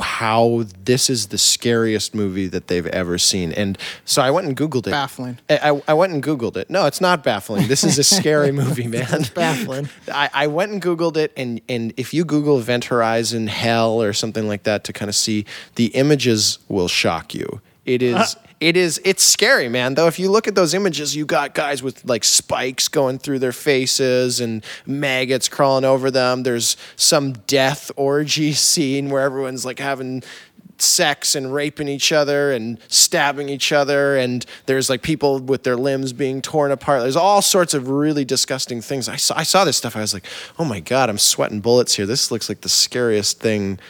how this is the scariest movie that they've ever seen. And so I went and Googled it. Baffling. I, I- went and Googled it. No, it's not baffling. This is a scary movie, man. baffling. I, I went and Googled it, and, and if you Google Event Horizon Hell or something like that to kind of see, the images will shock you. It is. It is. It's scary, man. Though, if you look at those images, you got guys with like spikes going through their faces and maggots crawling over them. There's some death orgy scene where everyone's like having sex and raping each other and stabbing each other and there's like people with their limbs being torn apart there's all sorts of really disgusting things i saw, I saw this stuff i was like oh my god i'm sweating bullets here this looks like the scariest thing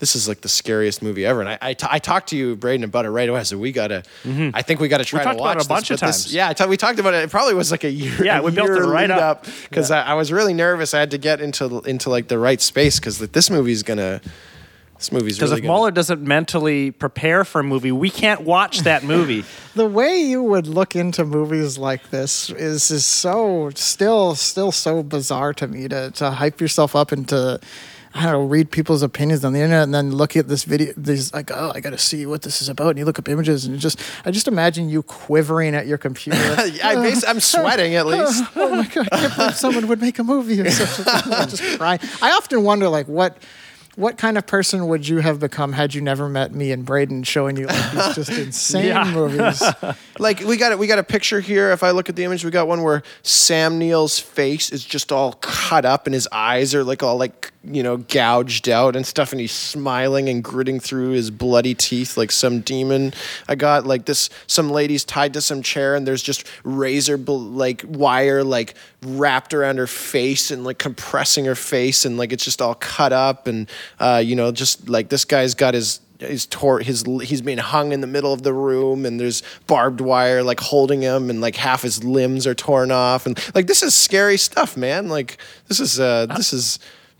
this is like the scariest movie ever. And i, I, t- I talked to you braden about it right away. So we gotta mm-hmm. i think we gotta try talked to about watch it a bunch this, of but this- times. yeah I we talked about it. It probably was like a year Yeah, a we built it year right lead up. because I, I was really nervous. I had to get into into like the right space because this movie's gonna this movie's Because really if gonna- Mueller doesn't mentally prepare for a movie, we can't watch that movie. the way you would look into movies like this is is so still still so bizarre to me to to hype yourself up into I don't know, read people's opinions on the internet and then look at this video. These like, oh, I got to see what this is about. And you look up images and just, I just imagine you quivering at your computer. I I'm sweating at oh, least. oh my god! I can't believe someone would make a movie of such a thing. Just crying. I often wonder, like, what what kind of person would you have become had you never met me and Braden showing you like these just insane Yeah. movies? Like we got it. We got a picture here. If I look at the image, we got one where Sam Neill's face is just all cut up, and his eyes are like all like you know gouged out and stuff, and he's smiling and gritting through his bloody teeth like some demon. I got like this. Some ladies tied to some chair, and there's just razor bl- like wire like wrapped around her face and like compressing her face, and like it's just all cut up, and uh, you know just like this guy's got his he's tore his he's being hung in the middle of the room and there's barbed wire like holding him and like half his limbs are torn off and like this is scary stuff man like this is uh this is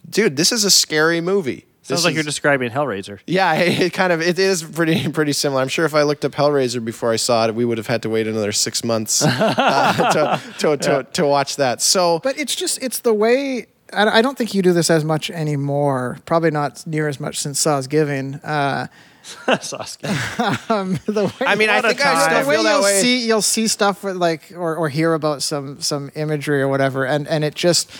dude this is a scary movie Sounds This like is- you're describing Hellraiser. yeah, it kind of it is pretty pretty similar. I'm sure if I looked up Hellraiser before I saw it, we would have had to wait another six months uh, to, to, to, to watch that. So But it's just it's the way. I I don't think you do this as much anymore. Probably not near as much since Saw's Giving. Uh, Sasuke. the way I mean, I think I still the way feel that you'll way. see you'll see stuff with like or, or hear about some some imagery or whatever and and it just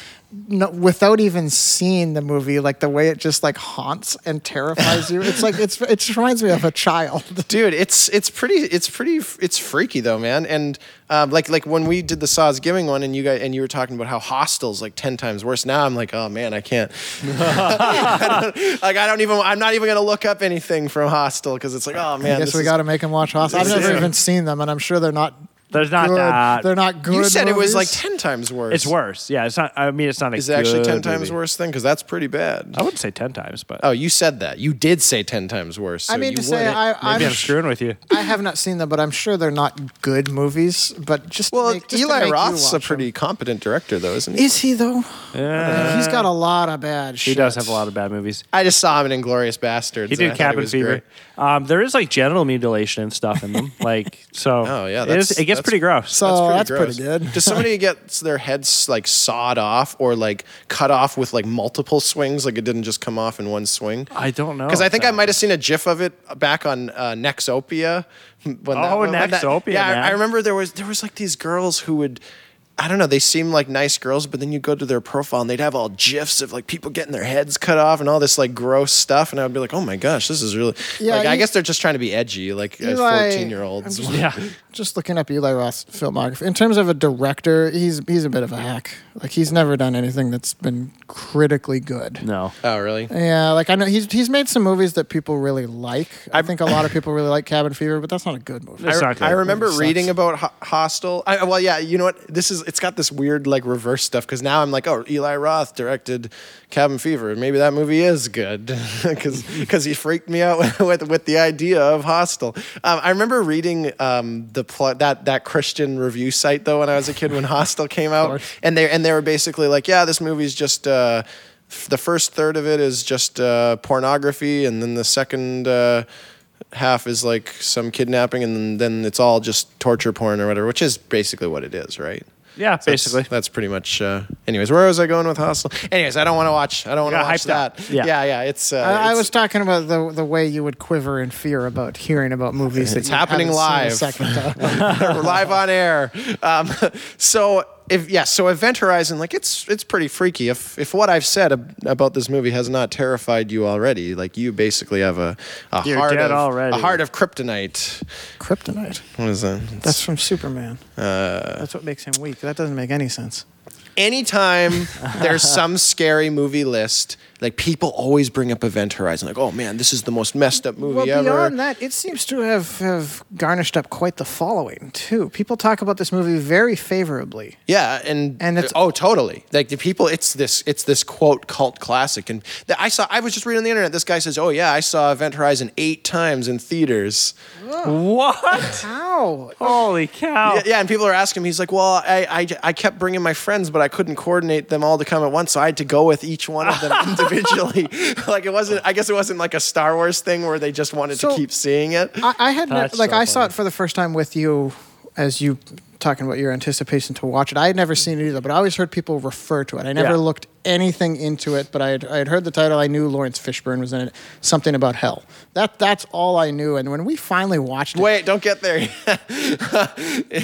no, without even seeing the movie like the way it just like haunts and terrifies you it's like it's it just reminds me of a child dude it's it's pretty it's pretty it's freaky though man and um, like like when we did the saws giving one and you guys and you were talking about how hostels like 10 times worse now i'm like oh man i can't I like i don't even i'm not even gonna look up anything from hostel because it's like oh man I guess we got to make him watch Hostel. I've never even seen them, and I'm sure they're not. There's not good. that. They're not good. you said it was like 10 times worse It's worse. Yeah, it's not. I mean, it's not. A is it actually 10 good times movie. worse then because that's pretty bad I wouldn't say ten times, but oh you said that you did say 10 times worse I so mean you to say, wouldn't- I, maybe I'm, I'm screwing with you. I have not seen them, but I'm sure they're not good movies. But just to well make, just to eli make you roth's a watch pretty competent director though isn't he Is he though? Yeah. He's got a lot of bad shit. He does have a lot of bad movies. i just saw him in Inglourious Basterds He did thought it Cabin was Fever. Great. Um, there is like genital mutilation and stuff in them. Like so. Oh, yeah, it, is, that's- it gets that's- pretty gross. So that's pretty, gross. good. Does somebody get their heads like sawed off or like cut off with like multiple swings? Like it didn't just come off in one swing? I don't know. Because I if think I that- might have seen a GIF of it back on uh, Nexopia. When Oh, when Nexopia, yeah, I- man. I remember there was there was like these girls who would I don't know. They seem like nice girls, but then you go to their profile and they'd have all gifs of like people getting their heads cut off and all this like gross stuff, and I would be like, oh my gosh, this is really. Yeah, like, I guess they're just trying to be edgy, like fourteen year olds. I'm Yeah. Just looking up Eli Roth's filmography. In terms of a director, he's he's a bit of a hack. Like he's never done anything that's been critically good. No. Oh really? Yeah, like I know he's he's made some movies that people really like. I think a lot of people really like Cabin Fever, but that's not a good movie. It's I, not good. I remember reading about Ho- Hostel. I, well, yeah, you know what? This is it's got this weird like reverse stuff because now I'm like, oh, Eli Roth directed Cabin Fever. Maybe that movie is good because he freaked me out with with the idea of Hostel. Um, I remember reading um, the pl- that that Christian review site though when I was a kid when Hostel came out, and they and they were basically like, yeah, this movie's just. Uh, f- the first third of it is just uh, pornography, and then the second uh, half is like some kidnapping, and then it's all just torture porn or whatever, which is basically what it is, right? Yeah, So basically. that's, pretty much. Uh, anyways, where was I going with Hostel? Anyways, I don't want to watch. I don't want to watch hyped that. up. Yeah. yeah, yeah. It's. Uh, I, I was talking about the the way you would quiver in fear about hearing about movies. It's that you happening haven't seen a live. second time. Live on air. Um, so if yeah, so Event Horizon, like it's it's pretty freaky. If if what I've said ab- about this movie has not terrified you already, like you basically have a, a You're heart dead of already. a heart of kryptonite. Kryptonite. What is that? That's from Superman. Uh, That's what makes him weak. That doesn't make any sense. anytime there's some scary movie list, like people always bring up Event Horizon, like, oh man, this is the most messed up movie Well, ever. beyond that, it seems to have, have garnished up quite the following too. People talk about this movie very favorably. Yeah, and And it's- oh, totally. Like the people, it's this, it's this quote cult classic. And the, I saw, I was just reading on the internet. This guy says, "Oh yeah, I saw Event Horizon eight times in theaters." What? How? Holy cow. Yeah, yeah, and people are asking him. He's like, "Well, I, I, I kept bringing my friends, but I couldn't coordinate them all to come at once, so I had to go with each one of them individually. like it wasn't. I guess it wasn't like a Star Wars thing where they just wanted So- to keep seeing it. I, I had never, like so I saw it for the first time with you, as you talking about your anticipation to watch it. I had never seen it either, but I always heard people refer to it. I never Yeah. looked anything into it, but I had, I had heard the title. I knew Laurence Fishburne was in it. Something about hell. That that's all I knew. And when we finally watched it, Wait, don't get there.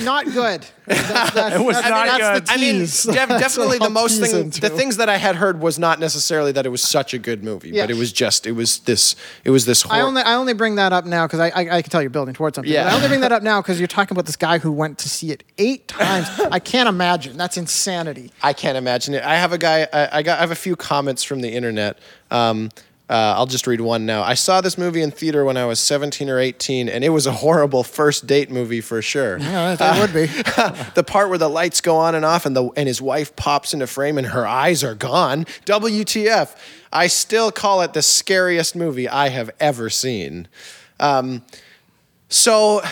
not good. That's, that's, It was that's, not that's good. The I mean, tease. def- That's definitely what the most thing. Into. The things that I had heard was not necessarily that it was such a good movie, Yeah. but it was just it was this it was this. I only I only bring that up now because I, I I can tell you're building towards something. Yeah. But I only bring that up now because you're talking about this guy who went to see it eight times. I can't imagine. That's insanity. I can't imagine it. I have a guy. I, I got. I have a few comments from the internet. Um, uh, I'll just read one now. I saw this movie in theater when I was 17 or 18, and it was a horrible first date movie for sure. Yeah, that would be. the part where the lights go on and off, and the and his wife pops into frame, and her eyes are gone. WTF? I still call it the scariest movie I have ever seen. Um, so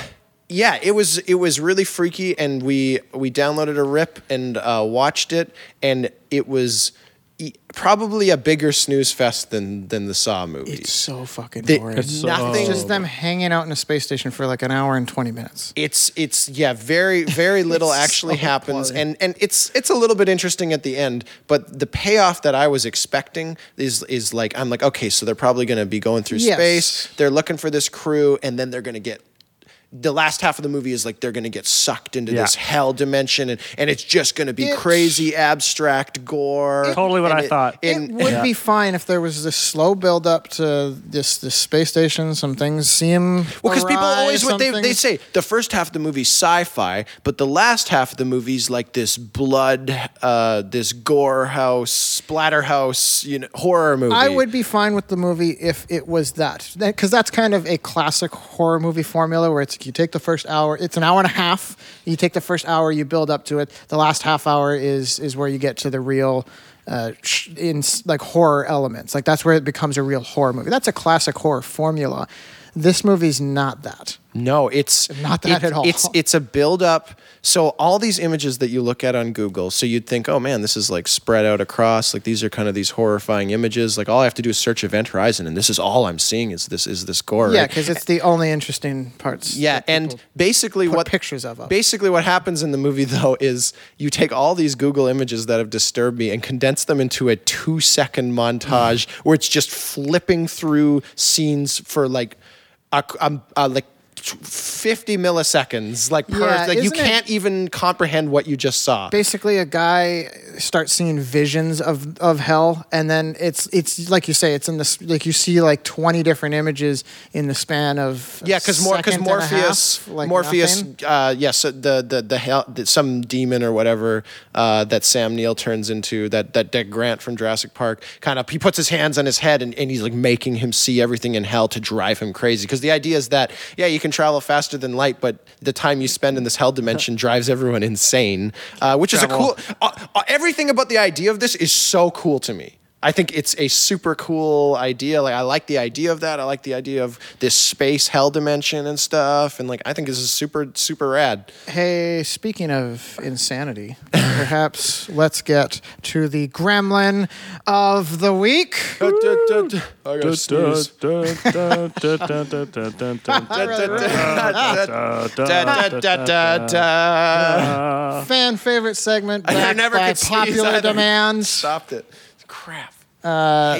yeah, it was it was really freaky, and we we downloaded a rip and uh, watched it, and it was probably a bigger snooze fest than than the Saw movies. It's so fucking The- boring. It's nothing- It's just them hanging out in a space station for like an hour and twenty minutes. it's it's yeah very very little actually so happens boring. and and it's it's a little bit interesting at the end but the payoff that i was expecting is is like i'm like okay so they're probably going to be going through Yes. space they're looking for this crew and then they're going to get the last half of the movie is like they're going to get sucked into Yeah. this hell dimension and, and it's just going to be It- crazy abstract gore Totally what I thought. it would be fine if there was this slow build up to this this space station. Some things seem Well, because people always what they, they say the first half of the movie's sci-fi, but the last half of the movie's like this blood, uh, this gore house, splatter house, you know, horror movie. I would be fine with the movie if it was that, because that's kind of a classic horror movie formula where it's you take the first hour, it's an hour and a half. You take the first hour, you build up to it. The last half hour is is where you get to the real. Uh, in like horror elements, like that's where it becomes a real horror movie. That's a classic horror formula. This movie's not that. No, it's Not that it- at all. It's it's a build up. So all these images that you look at on Google, so you'd think, oh man, this is like spread out across. Like these are kind of these horrifying images. Like all I have to do is search Event Horizon, and this is all I'm seeing is this is this gore. Yeah, right? because it's the only interesting parts. Yeah, and basically what pictures of us. Basically, what happens in the movie though is you take all these Google images that have disturbed me and condense them into a two-second montage where it's just flipping through scenes for like a, um, uh, like. 50 milliseconds, like per, Yeah, like you can't even comprehend what you just saw. basically a guy starts seeing visions of of hell and then it's it's like you say it's in this like you see like 20 different images in the span of Yeah, because more because second and a Morpheus, half, like Morpheus, uh, yes, the the the hell, the, some demon or whatever uh, that Sam Neill turns into that that Dick Grant from Jurassic Park kind of he puts his hands on his head and, and he's like making him see everything in hell to drive him crazy. Because the idea is that yeah, you can travel faster than light, but the time you spend in this hell dimension drives everyone insane, uh, which is a cool. Uh, uh, everything about the idea of this is so cool to me. I think it's a super cool idea. Like I like the idea of that. I like the idea of this space hell dimension and stuff. And like I think this is super super rad. Hey, speaking of insanity, perhaps let's get to the gremlin of the week. I gotta sneeze. Da, da, da, da, da. Fan favorite segment I backed never by could sneeze popular either. demands. Stopped it. Crap.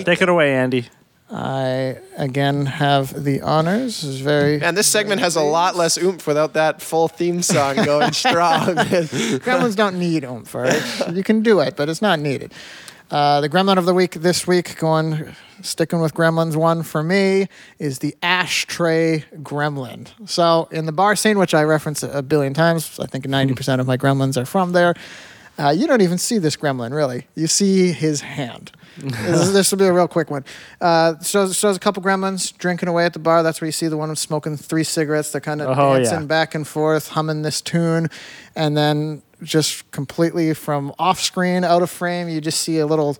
Take it away, Andy. I again have the honors. Is very Man, this segment has a lot less oomph without that full theme song going strong. Gremlins don't need oomph. all right? You can do it, but it's not needed. Uh, the Gremlin of the week this week, going sticking with Gremlins one for me, is the ashtray Gremlin. So in the bar scene, which I reference a billion times, I think ninety percent of my Gremlins are from there. Uh, you don't even see this Gremlin really. You see his hand. this, this will be a real quick one. Uh, shows, shows a couple gremlins drinking away at the bar. That's where you see the one smoking three cigarettes. They're kind of Oh, dancing yeah. back and forth, humming this tune, and then just completely from off screen, out of frame, you just see a little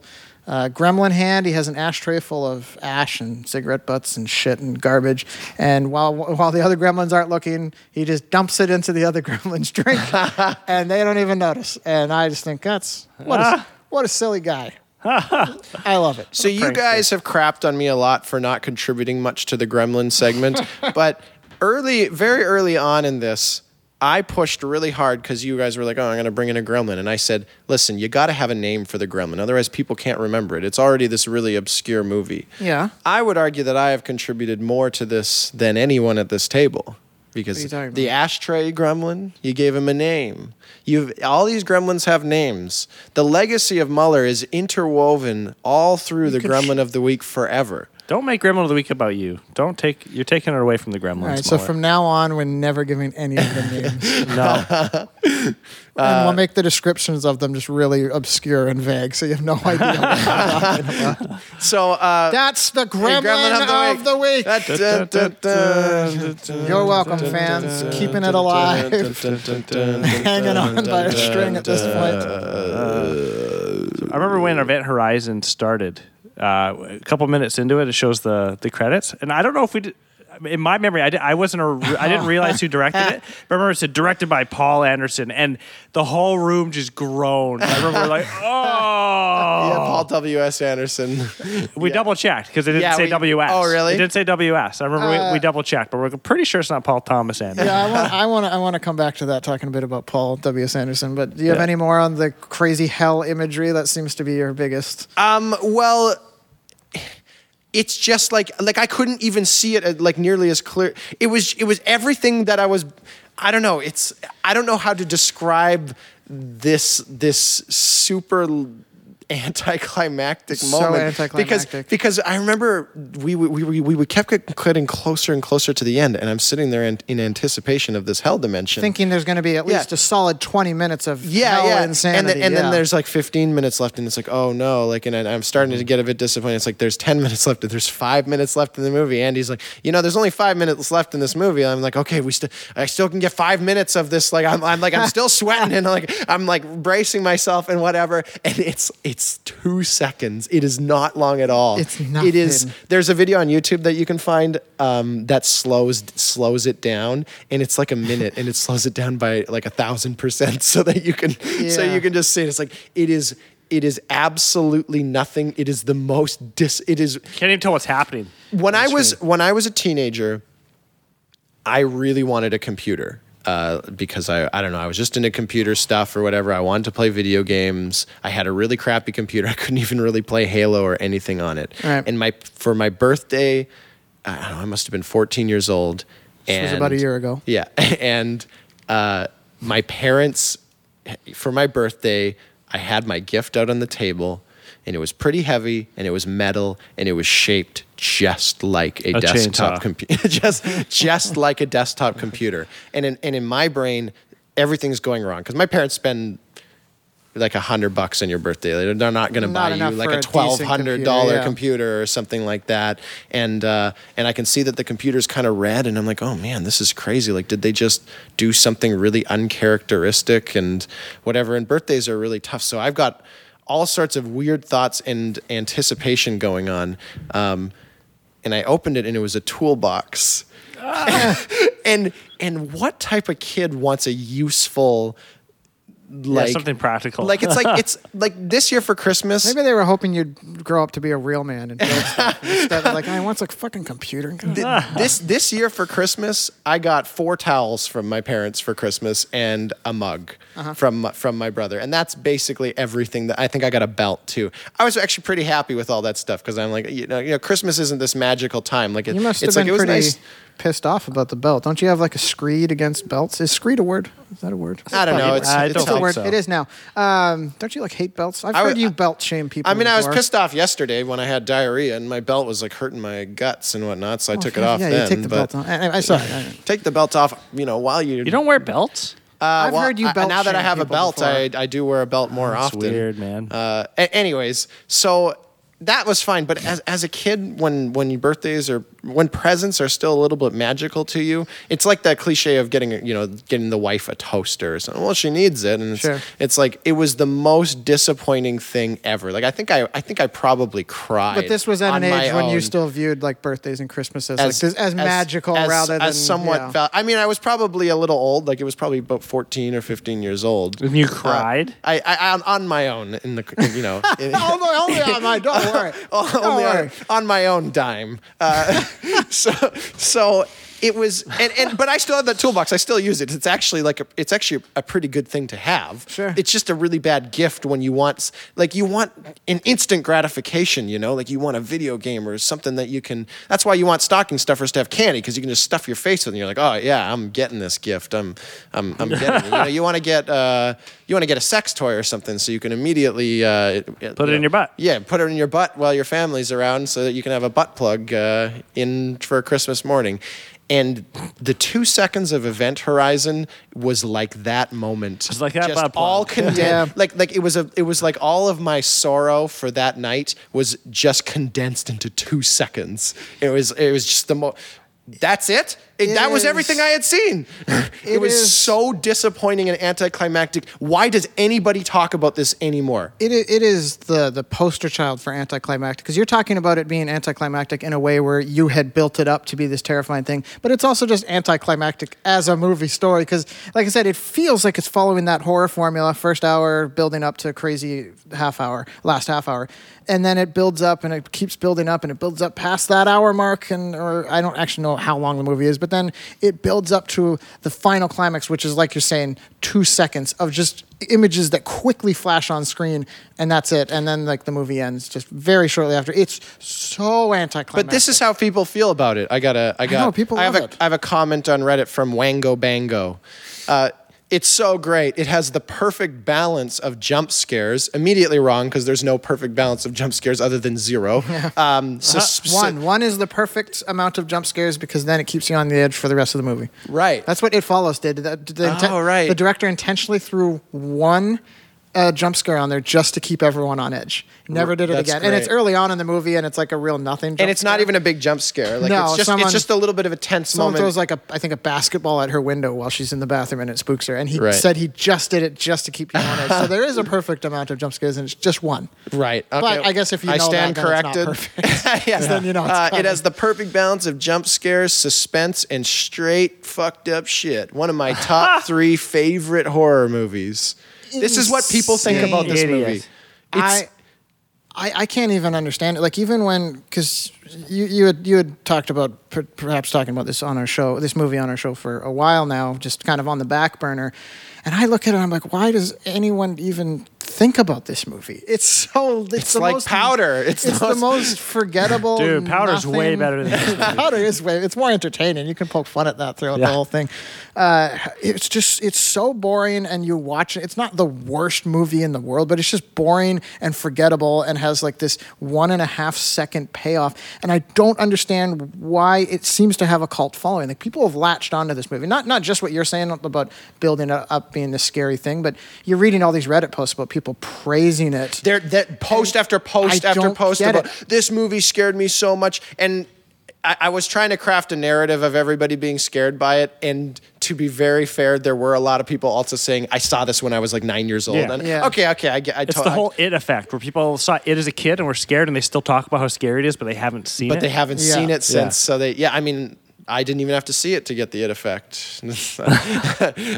uh, gremlin hand. He has an ashtray full of ash and cigarette butts and shit and garbage. And while while the other gremlins aren't looking, he just dumps it into the other gremlin's drink, and they don't even notice. And I just think that's what a, what a silly guy. I love it. So you guys have crapped on me a lot for not contributing much to the Gremlin segment, but early, very early on in this, I pushed really hard because you guys were like, "Oh, I'm going to bring in a Gremlin," and I said, "Listen, you got to have a name for the Gremlin, otherwise people can't remember it. It's already this really obscure movie." Yeah. I would argue that I have contributed more to this than anyone at this table. Because What are you talking the about? ashtray gremlin, you gave him a name. You've all these gremlins have names. The legacy of Muller is interwoven all through the could gremlin of the week forever. Don't make Gremlin of the Week about you. Don't take. You're taking it away from the Gremlins. All right, so Mueller. from now on, we're never giving any of the names. no, and we'll make the descriptions of them just really obscure and vague, so you have no idea. what we're talking about. So uh That's the hey, gremlin, of the week. You're welcome, fans. Keeping it alive, hanging on by a string at this point. I remember when Event Horizon started. Uh, a couple minutes into it, it shows the the credits, and I don't know if we did. In my memory, I, did, I wasn't. A, I didn't realize who directed it. But I remember it said directed by Paul Anderson, and the whole room just groaned. I remember like, oh, Yeah, Paul W. S. Anderson. we double checked because it didn't Yeah, say we- WS. oh, really? It didn't say WS. I remember we, we double checked, but we're pretty sure it's not Paul Thomas Anderson. Yeah, I want, I want to. I want to come back to that, talking a bit about Paul W. S. Anderson. But do you have Yeah. any more on the crazy hell imagery? That seems to be your biggest. Um, well, it's just like like I couldn't even see it uh, like nearly as clear. It was it was everything that I was. I don't know. It's I don't know how to describe this this super anticlimactic So moment anticlimactic. because because I remember we we we, we, we kept getting closer and closer to the end, and I'm sitting there in, in anticipation of this hell dimension. Thinking there's going to be at Yeah. least a solid 20 minutes of yeah, hell yeah. insanity. And then, and yeah. then there's like 15 minutes left, and it's like, oh no, like, and I'm starting to get a bit disappointed. It's like there's 10 minutes left, and there's five minutes left in the movie. Andy's like, you know, there's only five minutes left in this movie. I'm like, okay, we still, I still can get five minutes of this. Like, I'm, I'm like, I'm still sweating, and like, I'm like bracing myself and whatever. And it's, it's two seconds. It is not long at all. It's It is. There's a video on YouTube that you can find um, that slows slows it down, and it's like a minute, and it slows it down by like a thousand percent, so that you can so you can just see it. It's like it is. It is absolutely nothing. It is the most dis. It is Can't even tell what's happening. when I was when I was a teenager, I really wanted a computer uh, because I I don't know I was just into computer stuff or whatever. I wanted to play video games. I had a really crappy computer. I couldn't even really play Halo or anything on it. Right. And my for my birthday, I don't know. I must have been 14 years old. This was about a year ago. Yeah, and uh, my parents, for my birthday, I had my gift out on the table, and it was pretty heavy, and it was metal, and it was shaped just like a, A desktop computer, just just like a desktop computer. And in and in my brain, everything's going wrong because my parents spend like a hundred bucks on your birthday. They're they're not going to buy you like a a twelve hundred dollar computer, yeah. computer or something like that. And uh, and I can see that the computer's kind of red, and I'm like, oh man, this is crazy. Like, did they just do something really uncharacteristic and whatever? And birthdays are really tough. So I've got all sorts of weird thoughts and anticipation going on. Um, and I opened it, and it was a toolbox. Ah. and and what type of kid wants a useful like something practical. like it's like it's like this year for Christmas. Maybe they were hoping you'd grow up to be a real man and build stuff instead of like, I want a fucking computer. th- this this year for Christmas, I got four towels from my parents for Christmas and a mug Uh-huh. from from my brother, and that's basically everything. That I think I got a belt too. I was actually pretty happy with all that stuff because I'm like, you know, you know, Christmas isn't this magical time. Like it, You must have it's been like it was pretty nice. Pissed off about the belt. Don't you have like a screed against belts? Is screed a word? Is that a word? I don't know. It's, I it's don't It's a word. so. It is now. Um, don't you like hate belts? I've I heard would- you belt shame people. I mean, I was before. pissed off yesterday when I had diarrhea and my belt was like hurting my guts and whatnot, so I took it off Yeah, then. you take the but belt off. I, I saw it. I- Take the belt off, you know, while you. you don't wear belts? Uh, I've well, heard you I- belt now that I shame have a people belt, before. I, I do wear a belt more That's often. weird, man. Uh, a- anyways, so that was fine. But as, as a kid, when when your birthdays are when presents are still a little bit magical to you, it's like that cliche of getting you know getting the wife a toaster or something. Well, she needs it, and it's, Sure. it's like it was the most disappointing thing ever. Like I think I I think I probably cried. But this was at an age when you still viewed like birthdays and Christmases as, like, as, magical as- rather than as somewhat. yeah. val- I mean, I was probably a little old. Like it was probably about fourteen or fifteen years old. And you Uh, cried? I, I on, on my own in the you know only, only on my don't worry. Don't only on, on my own dime. Uh, so so it was and, and but I still have that toolbox. I still use it. It's actually like a, it's actually a pretty good thing to have. Sure. It's just a really bad gift when you want like you want an instant gratification. You know, like you want a video game or something that you can. That's why you want stocking stuffers to have candy because you can just stuff your face with it. and You're like, oh yeah, I'm getting this gift. I'm I'm I'm getting it. You know, you want to get uh you want to get a sex toy or something so you can immediately uh, Put it in your butt. yeah, put it in your butt while your family's around so that you can have a butt plug uh, in for Christmas morning. And the two seconds of Event Horizon was like that moment. It's like that just all condensed. Yeah. Like like it was a it was like all of my sorrow for that night was just condensed into two seconds. It was it was just the mo. That's it. It- It that was everything I had seen. It, It was is- so disappointing and anticlimactic. Why does anybody talk about this anymore? It, it is the the poster child for anticlimactic because you're talking about it being anticlimactic in a way where you had built it up to be this terrifying thing, but it's also just anticlimactic as a movie story because, like I said, it feels like it's following that horror formula: first hour building up to crazy half hour, last half hour, and then it builds up and it keeps building up and it builds up past that hour mark, and or I don't actually know how long the movie is, but then it builds up to the final climax, which is like you're saying, two seconds of just images that quickly flash on screen and that's it and then like the movie ends just very shortly after it's so anticlimactic But this is how people feel about it. I got a, I got, know, people I have love a, it. I have a comment on Reddit from Wango Bango. Uh, it's so great. It has the perfect balance of jump scares. Immediately wrong because there's no perfect balance of jump scares other than zero. Um, sus- one one is the perfect amount of jump scares because then it keeps you on the edge for the rest of the movie Right. that's what it follows did that the, inten- Oh, right. the director intentionally threw one uh, jump scare on there just to keep everyone on edge never did it That's again and it's early on in the movie and it's like a real nothing jump and it's not scare. even a big jump scare. Like No, it's just someone- it's just a little bit of a tense moment. Someone moment. throws like a, I think a basketball at her window while she's in the bathroom and it spooks her. And he Right. said he just did it just to keep you on edge. So there is a perfect amount of jump scares and it's just one. Right. Okay. But I guess if you I know stand that, then it's not corrected. perfect. yes. Then you know it's uh, it coming. has the perfect balance of jump scares, suspense, and straight fucked up shit. One of my top three favorite horror movies. This is what people think about this Idiot. movie. I, I I can't even understand it. Like even when because you you had you had talked about per, perhaps talking about this on our show, this movie on our show for a while now, just kind of on the back burner. And I look at it, and I'm like, why does anyone even think about this movie. It's so it's, It's the like most, Powder. It's It's, the the most- most forgettable. Dude, Powder's way better than this movie. Powder is way. It's more entertaining. You can poke fun at that throughout Yeah. the whole thing. Uh, it's just it's so boring, and you watch it. It's not the worst movie in the world, but it's just boring and forgettable, and has like this one and a half second payoff. And I don't understand why it seems to have a cult following. Like people have latched onto this movie. Not not just what you're saying about building it up being this scary thing, but you're reading all these Reddit posts about people praising it. There, that post after post I after don't post get about it. this movie scared me so much, and I, I was trying to craft a narrative of everybody being scared by it. And to be very fair, there were a lot of people also saying, "I saw this when I was like nine years old." Yeah. And Yeah. okay, okay, I get. I It's to- the I- it effect where people saw it as a kid and were scared and they still talk about how scary it is, but they haven't seen but it. they haven't Yeah. seen it since. Yeah. So they, yeah, I mean. I didn't even have to see it to get the it effect.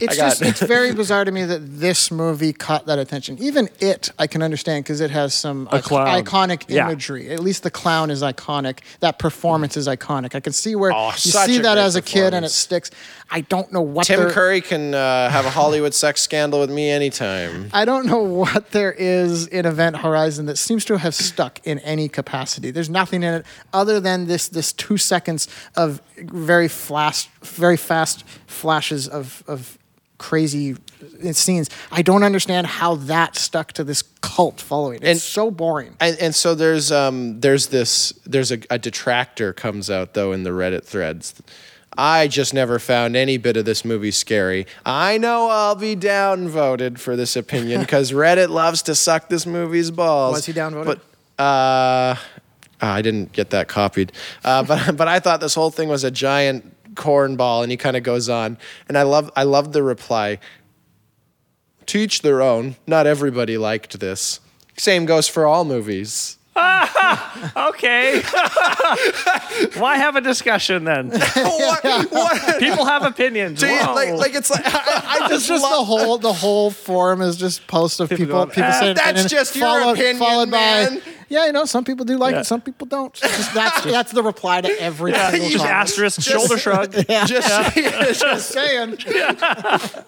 It's just it's very bizarre to me that this movie caught that attention. Even it, I can understand because it has some A ic- clown. iconic Yeah. imagery. At least the clown is iconic. That performance is iconic. I can see where Oh, you see that as a kid and it sticks. I don't know what Tim there- Curry can uh, have a Hollywood sex scandal with me anytime. I don't know what there is in Event Horizon that seems to have stuck in any capacity. There's nothing in it other than this this two seconds of very flash, very fast flashes of of crazy scenes. I don't understand how that stuck to this cult following. It's And- so boring. And, and so there's um there's this there's a, a detractor comes out though in the Reddit threads. I just never found any bit of this movie scary. I know I'll be downvoted for this opinion because Reddit loves to suck this movie's balls. Was he downvoted? But uh, I didn't get that copied. Uh, but but I thought this whole thing was a giant cornball, and he kind of goes on. And I love I love the reply. Teach their own. Not everybody liked this. Same goes for all movies. okay. Why have a discussion then? what, what? People have opinions. Do you- Whoa. like, like it's like I, I It's just, just the whole the whole forum is just posts of people people, going, "Ah, saying that's opinion, just your followed, opinion, followed man." by yeah you know some people do like Yeah. it some people don't just, that's that's the reply to every single just comment. asterisk, shoulder shrug. just, just just saying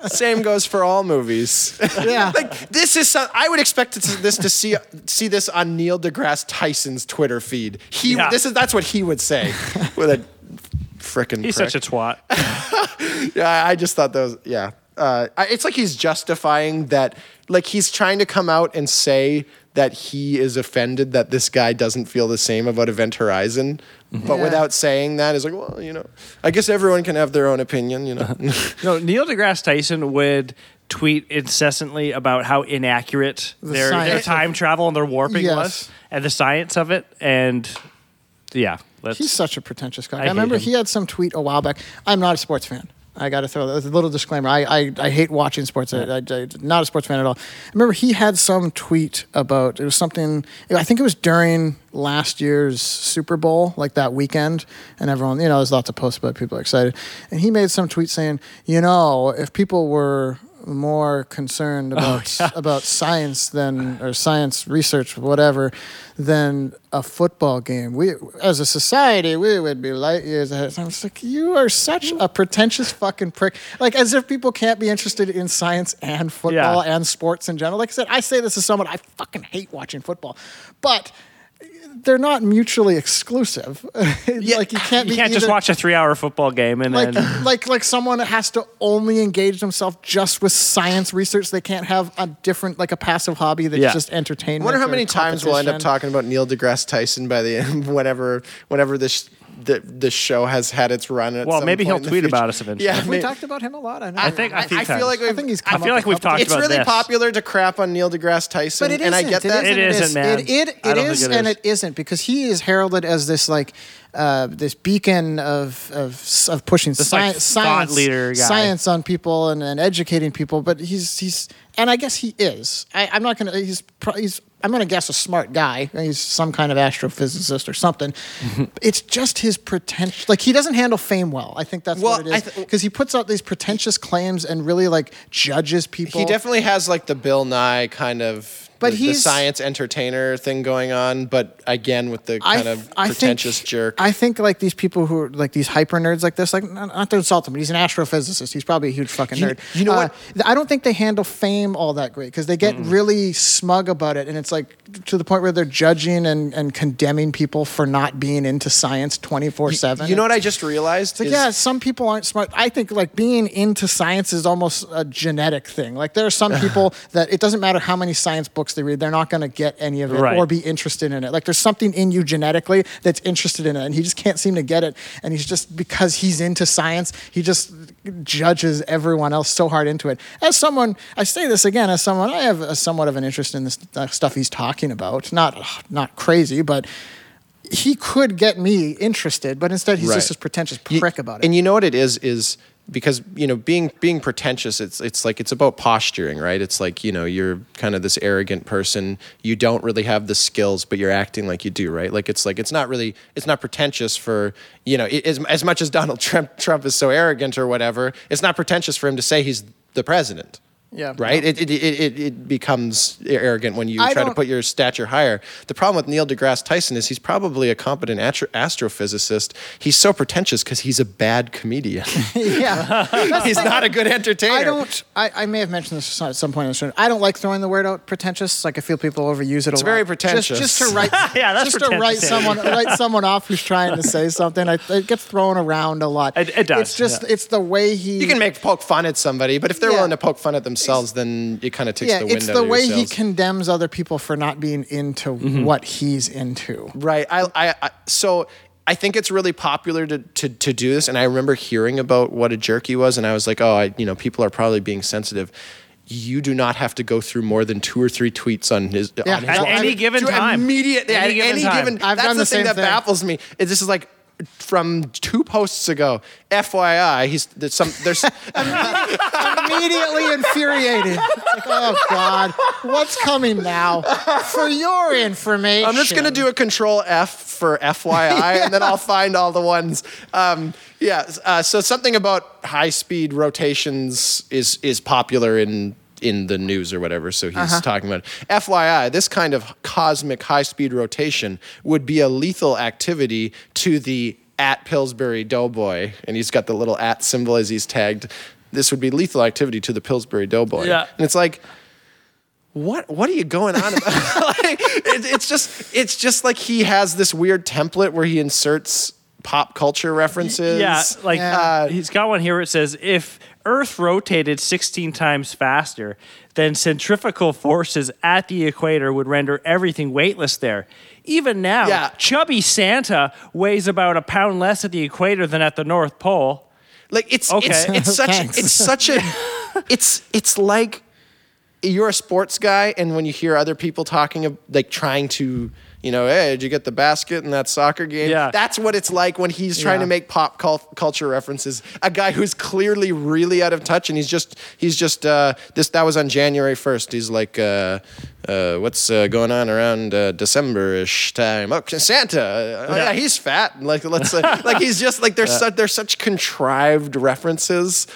same goes for all movies. yeah like this is some, I would expect to, this to see see this on Neil deGrasse Tyson's Twitter feed. He Yeah. this is that's what he would say with a frickin' He's prick. such a twat. Yeah, I I just thought those. Yeah, uh, I- it's like he's justifying that. Like he's trying to come out and say that he is offended that this guy doesn't feel the same about Event Horizon, mm-hmm. but Yeah. without saying that, is like, well, you know, I guess everyone can have their own opinion, you know. No, Neil deGrasse Tyson would tweet incessantly about how inaccurate The their, their time travel and their warping Yes. was and the science of it. And yeah, let's, he's such a pretentious guy. I, I remember him. he had some tweet a while back. I'm not a sports fan. I got to throw that a little disclaimer. I, I, I hate watching sports. I, I, I, not a sports fan at all. I remember he had some tweet about it was something. I think it was during last year's Super Bowl, like that weekend, and everyone, you know, there's lots of posts about people are excited, and he made some tweet saying, you know, if people were more concerned oh, about about science than or science research whatever than a football game. We as a society we would be light years ahead i'm just like you are such a pretentious fucking prick. Like as if people can't be interested in science and football Yeah. and sports in general. Like i said i say this as someone i fucking hate watching football. But they're not mutually exclusive like you can't you can't just watch a three-hour football game and like then like like someone has to only engage themselves just with science research. They can't have a different like a passive hobby that's Yeah. just I entertainment. wonder how many times we'll end up talking about Neil deGrasse Tyson by the end, whenever whenever this the, this show has had its run. At Well, some maybe point he'll in the tweet future. about us eventually. Yeah, Have we may- talked about him a lot? I, know. I think a I, few I feel like I we've, think he's I come feel up like a we've couple talked it's about really this. popular to crap on Neil deGrasse Tyson, But it and I isn't. get It that. isn't. It isn't, man. It, it, I it don't is think it and is. it isn't because he is heralded as this like uh, this beacon of of, of pushing This, sci- like, science leader guy. science on people and, and educating people. But he's he's and I guess he is. I, I'm not gonna. He's he's. I'm gonna guess a smart guy. He's some kind of astrophysicist or something. it's just his pretentious. Like he doesn't handle fame well. I think that's Well, what it I th- Because he puts out these pretentious claims and really like judges people. He definitely has like the Bill Nye kind of But the, the science entertainer thing going on, but again with the kind th- of I pretentious think, jerk. I think like these people who are like these hyper nerds like this, like not, not to insult him, but he's an astrophysicist. He's probably a huge fucking nerd. you know Uh, what? I don't think they handle fame all that great because they get really smug about it, and it's like to the point where they're judging and, and condemning people for not being into science twenty four seven. you know what I just realized? Like, is- yeah, some people aren't smart. I think like being into science is almost a genetic thing. Like there are some people that it doesn't matter how many science books they read, they're not going to get any of it Right. or be interested in it. Like there's something in you genetically that's interested in it, and he just can't seem to get it. And he's just because he's into science, he just judges everyone else so hard into it. As someone, I say this again, as someone, I have a, somewhat of an interest in this uh, stuff he's talking about. Not not crazy, but. He could get me interested, but instead he's Right. just this pretentious You- prick about it. And you know what it is is because you know being being pretentious it's it's like it's about posturing right? It's like you know you're kind of this arrogant person. You don't really have the skills but you're acting like you do right? Like it's like it's not really it's not pretentious for you know it, as, as much as Donald Trump Trump is so arrogant or whatever it's not pretentious for him to say he's the president Yeah. right it it, it, it, it becomes arrogant when you I try to put your stature higher the problem with Neil deGrasse Tyson is he's probably a competent astro- astrophysicist he's so pretentious because he's a bad comedian yeah. That's he's the- not a good entertainer. I don't. I, I may have mentioned this at some point in the show. I don't like throwing the word out pretentious. Like I feel people overuse it. It's a very lot. pretentious. Just, just to write. Yeah, that's just to write someone write someone off who's trying to say something. I, it gets thrown around a lot. It- it does, It's just. yeah. It's the way he. You can make poke fun at somebody, but if they're Yeah. willing to poke fun at themselves, then it kind of takes Yeah, the wind it's out the of way he condemns other people for not being into Mm-hmm. what he's into. Right. I, I, I so I think it's really popular to, to to do this, and I remember hearing about what a jerk he was, and I was like, oh, I, you know, people are probably being sensitive. You do not have to go through more than two or three tweets on his Yeah. on his At wall. any given To time. Immediate, yeah, Any at given any time. given. I've that's done the, the thing same that thing. baffles me. Is this is like from two posts ago. FYI, he's there's some there's Immediately infuriated. Like, oh God, what's coming now? For your information, I'm just gonna do a control F for FYI, and then I'll find all the ones. Um, yeah. Uh, so something about high speed rotations is is popular in in the news or whatever. So he's Uh-huh. talking about it. FYI, this kind of cosmic high speed rotation would be a lethal activity to the at Pillsbury Doughboy, and he's got the little at symbol as he's tagged. This would be lethal activity to the Pillsbury Doughboy. Yeah. And it's like what what are you going on about? like, it, it's just it's just like he has this weird template where he inserts pop culture references. Yeah, like Yeah. uh, he's got one here. It says if Earth rotated 16 times faster, then centrifugal forces at the equator would render everything weightless there. Even now, Yeah. chubby Santa weighs about a pound less at the equator than at the North Pole. like it's Okay. it's it's such Thanks. it's such a it's it's like you're a sports guy and when you hear other people talking of like trying to you know, hey, did you get the basket in that soccer game? Yeah. That's what it's like when he's trying Yeah. to make pop cul- culture references. A guy who's clearly really out of touch, and he's just he's just uh, this. That was on January first. He's like, uh, uh, what's uh, going on around uh, December-ish time? Oh, Santa. Oh, yeah, he's fat. Like let's uh, like he's just like there's such there's such contrived references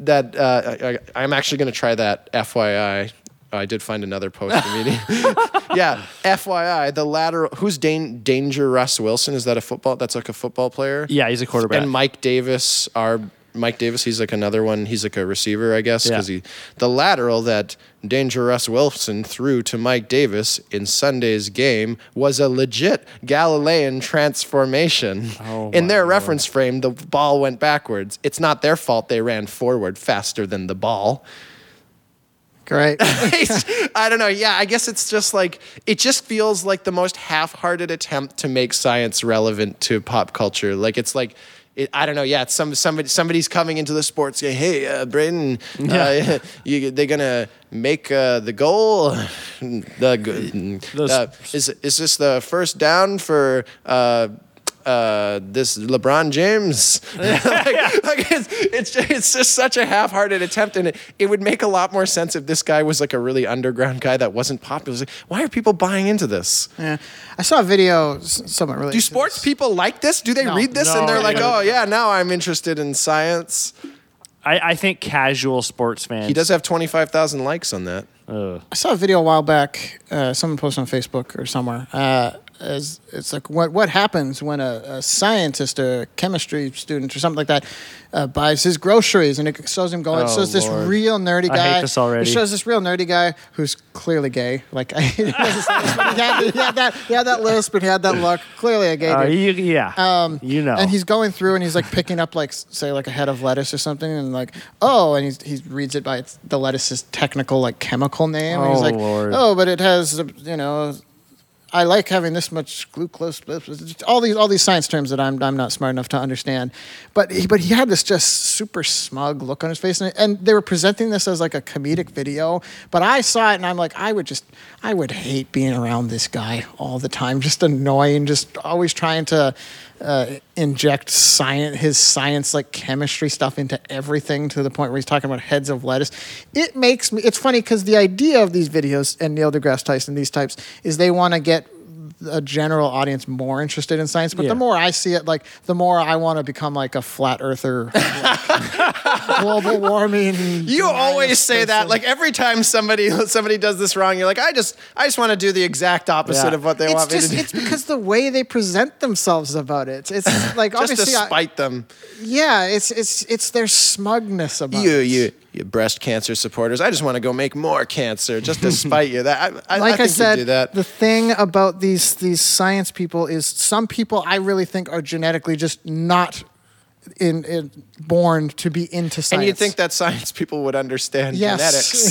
that uh, I, I, I'm actually going to try that. FYI. Oh, I did find another post immediately. yeah, FYI, the lateral. Who's Dan, Danger Russ Wilson? Is that a football? That's like a football player. Yeah, he's a quarterback. And Mike Davis, our Mike Davis, he's like another one. He's like a receiver, I guess, because Yeah. he the lateral that Danger Russ Wilson threw to Mike Davis in Sunday's game was a legit Galilean transformation. Oh, in their Lord. reference frame, the ball went backwards. It's not their fault they ran forward faster than the ball. Great. I don't know. Yeah, I guess it's just like it just feels like the most half-hearted attempt to make science relevant to pop culture. Like it's like it, I don't know. Yeah, it's some somebody somebody's coming into the sports game. Hey, uh, Braden, uh, you, they're gonna make uh, the goal. The uh, is is this the first down for? Uh, this LeBron James, like, like it's, it's just, it's just such a half-hearted attempt, and it, it would make a lot more sense if this guy was like a really underground guy that wasn't popular. It's like, why are people buying into this? yeah. I saw a video. s- Somewhat related. Do to sports this. people like this? Do they No. read this No, and they're like, oh yeah, now I'm interested in science? I, I think casual sports fans. He does have 25,000 likes on that. I saw a video a while back. Uh, someone posted on Facebook or somewhere. Uh, as it's like what what happens when a, a scientist, a chemistry student, or something like that, uh, buys his groceries and it shows him going. it Oh, shows this real nerdy guy. I hate this already. It shows this real nerdy guy who's clearly gay. Like he, had, he had that he had that lisp and he had that look. Clearly a gay Uh, you, yeah. Um, you know. And he's going through and he's like picking up like say like a head of lettuce or something and like oh and he's, he reads it by its, the lettuce's technical like chemical name and he's Oh, like Lord. oh but it has you know I like having this much glucose all these all these science terms that I'm I'm not smart enough to understand. But he, but he had this just super smug look on his face and, and they were presenting this as like a comedic video but I saw it and I'm like I would just I would hate being around this guy all the time just annoying just always trying to uh, inject science, his science like chemistry stuff into everything to the point where he's talking about heads of lettuce. It makes me. It's funny because the idea of these videos and Neil deGrasse Tyson, these types, is they want to get a general audience more interested in science. But Yeah. the more I see it, like the more I want to become like a flat earther, like, global warming. You always say that. Like every time somebody somebody does this wrong, you're like, I just I just want to do the exact opposite Yeah. of what they it's want me to do. it's because the way they present themselves about it. It's like just to obviously, I- spite them. yeah, it's it's it's their smugness about You, it. you, you breast cancer supporters. I just want to go make more cancer just to spite you. That I, like I I, said, the thing about these these science people is some people I really think are genetically just not in, in born to be into science. and you'd think that science people would understand yes,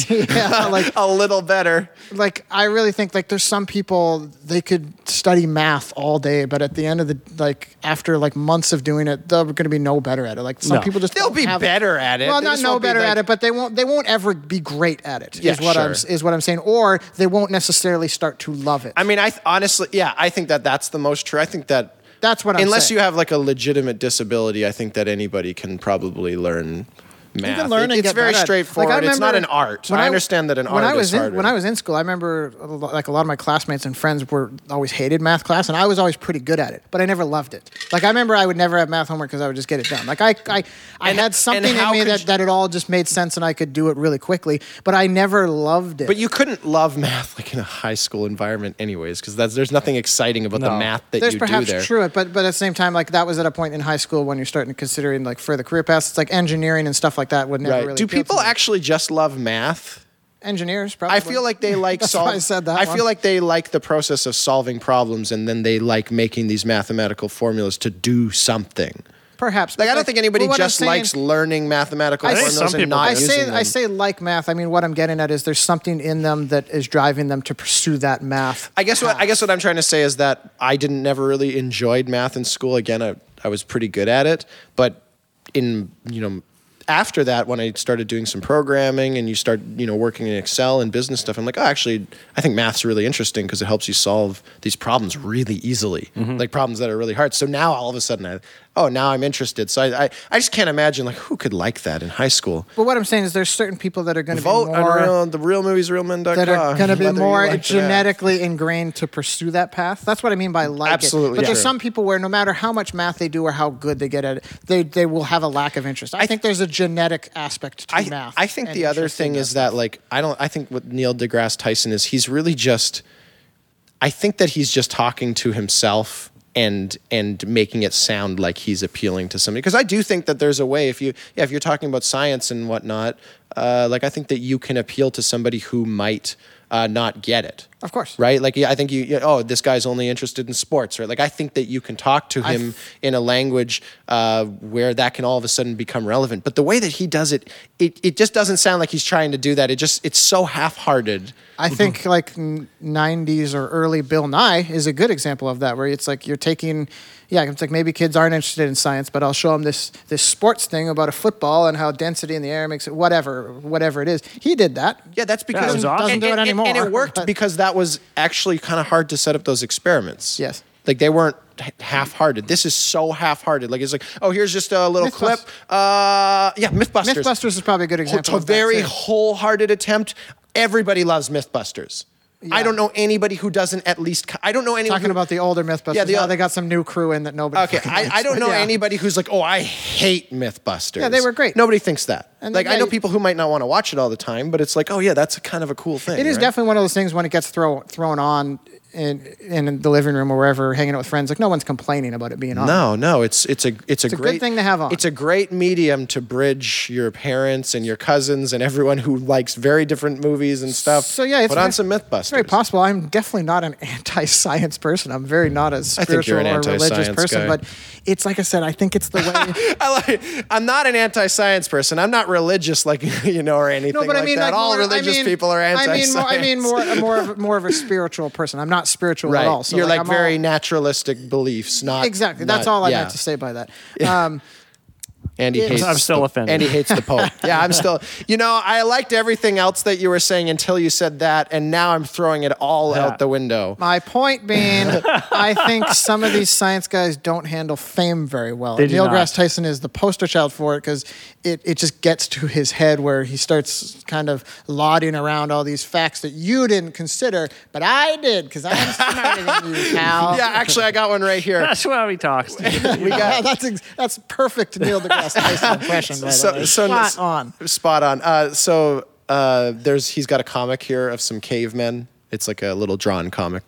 genetics yeah, like a little better. like I really think like there's some people they could study math all day, but at the end of the like after like months of doing it, they're going to be no better at it. Like some No. people just They'll be have- better at it. Well, They not no won't be better like- at it, but they won't they won't ever be great at it. Is Yeah, what I'm sure. is what I'm saying, or they won't necessarily start to love it. I mean, I th- honestly, yeah, I think that that's the most true. I think that That's what I'm unless saying. you have like a legitimate disability, I think that anybody can probably learn math. can learn It- and it's very better at it. straightforward. Like, it's not an art. when I understand that an when art I was is in, harder. when I was in school, I remember a lo- like a lot of my classmates and friends were always hated math class, and I was always pretty good at it, but I never loved it. Like I remember I would never have math homework because I would just get it done. Like I I, I And- had something in me that, you- that it all just made sense and I could do it really quickly, but I never loved it. but you couldn't love math like in a high school environment, anyways, because there's nothing exciting about the math that There's you perhaps do there. true, but but at the same time, like that was at a point in high school when you're starting to considering like further career paths. It's like engineering and stuff like that would never Right? really. do appeal to people actually just love math? engineers? Probably. I feel like they like That's solve. I said that. I one. feel like they like the process of solving problems, and then they like making these mathematical formulas to do something. perhaps. Like I don't think anybody but just saying- likes learning mathematical I think formulas some and people not do. I using say them. I say like math. I mean, what I'm getting at is there's something in them that is driving them to pursue that math. I guess what I guess what I'm trying to say is that I didn't never really enjoyed math in school. Again, I, I was pretty good at it, but in you know after that when I started doing some programming and you start you know working in Excel and business stuff, I'm like, oh, actually, I think math's really interesting because it helps you solve these problems really easily, mm-hmm. like problems that are really hard. So now all of a sudden, I oh now I'm interested. So I I, I just can't imagine like who could like that in high school. But what I'm saying is there's certain people that are going to be Vote more on real, the real movies, realmen.com. that are going to be more like genetically ingrained to pursue that path. That's what I mean by like Absolutely it. But there's some people where no matter how much math they do or how good they get at it, they they will have a lack of interest. I, think there's a genetic aspect to I, math. I think the other thing is that like I don't I think what Neil deGrasse Tyson is he's really just I think that he's just talking to himself and and making it sound like he's appealing to somebody. Because I do think that there's a way if you yeah if you're talking about science and whatnot uh, like I think that you can appeal to somebody who might uh, not get it Of course. right like yeah, I think you, you oh this guy's only interested in sports right like I think that you can talk to him f- in a language uh, where that can all of a sudden become relevant. But the way that he does it, it, it just doesn't sound like he's trying to do that. It just it's so half-hearted. I think like 90s or early Bill Nye is a good example of that, where it's like you're taking, yeah, it's like maybe kids aren't interested in science, but I'll show them this this sports thing about a football and how density in the air makes it whatever whatever it is. He did that. Yeah, that's it because was awesome. Doesn't and, do it and- and- anymore, and it worked but- because that was actually kind of hard to set up those experiments. Yes. Like they weren't h- half-hearted. This is so half-hearted. Like it's like, oh, here's just a little Mythbusters. clip. Uh, yeah, MythBusters. MythBusters is probably a good example. It's a of that, very wholehearted attempt. Everybody loves MythBusters. I don't know anybody who doesn't at least. co- I don't know anyone Talking who, about the older MythBusters. Yeah, Yeah, the o- they got some new crew in that nobody. Okay, I, I don't know yeah. anybody who's like, oh, I hate MythBusters. Yeah, they were great. Nobody thinks that. And like, I yeah, know people who might not want to watch it all the time, but it's like, oh yeah, that's a kind of a cool thing. It is right? definitely one of those things when it gets throw, thrown on in in the living room or wherever, hanging out with friends. Like no one's complaining about it being on. No, no, it's it's a it's a a good great thing to have on. It's a great medium to bridge your parents and your cousins and everyone who likes very different movies and stuff. So yeah, it's put on some MythBusters. It's very possible. I'm definitely not an anti-science person. I'm very not a spiritual an or religious person. guy. But it's like I said. I think it's the way. I like, I'm not an anti-science person. I'm not religious, like you know, or anything No, but like I mean, that. like All more, religious I mean, people are I mean, anti-science. more, I mean, more, more of more of a spiritual person. I'm not spiritual right. at all. So You're like, I'm very all- naturalistic beliefs, not exactly. That's not- all I yeah. meant to say by that. Um, Andy Yeah. hates. I'm still the, offended. Andy hates the Pope. yeah, I'm still. You know, I liked everything else that you were saying until you said that, and now I'm throwing it all Yeah. out the window. My point being, I think some of these science guys don't handle fame very well. They Neil not. deGrasse Tyson is the poster child for it because it, it just gets to his head where he starts kind of lauding around all these facts that you didn't consider, but I did because I'm smarter than you, pal. Yeah, actually, I got one right here. That's how he talks. We got that's ex- that's perfect Neil deGrasse Tyson impression. By the so, way. so Spot on. Spot on. Uh, so uh, there's he's got a comic here of some cavemen. It's like a little drawn comic.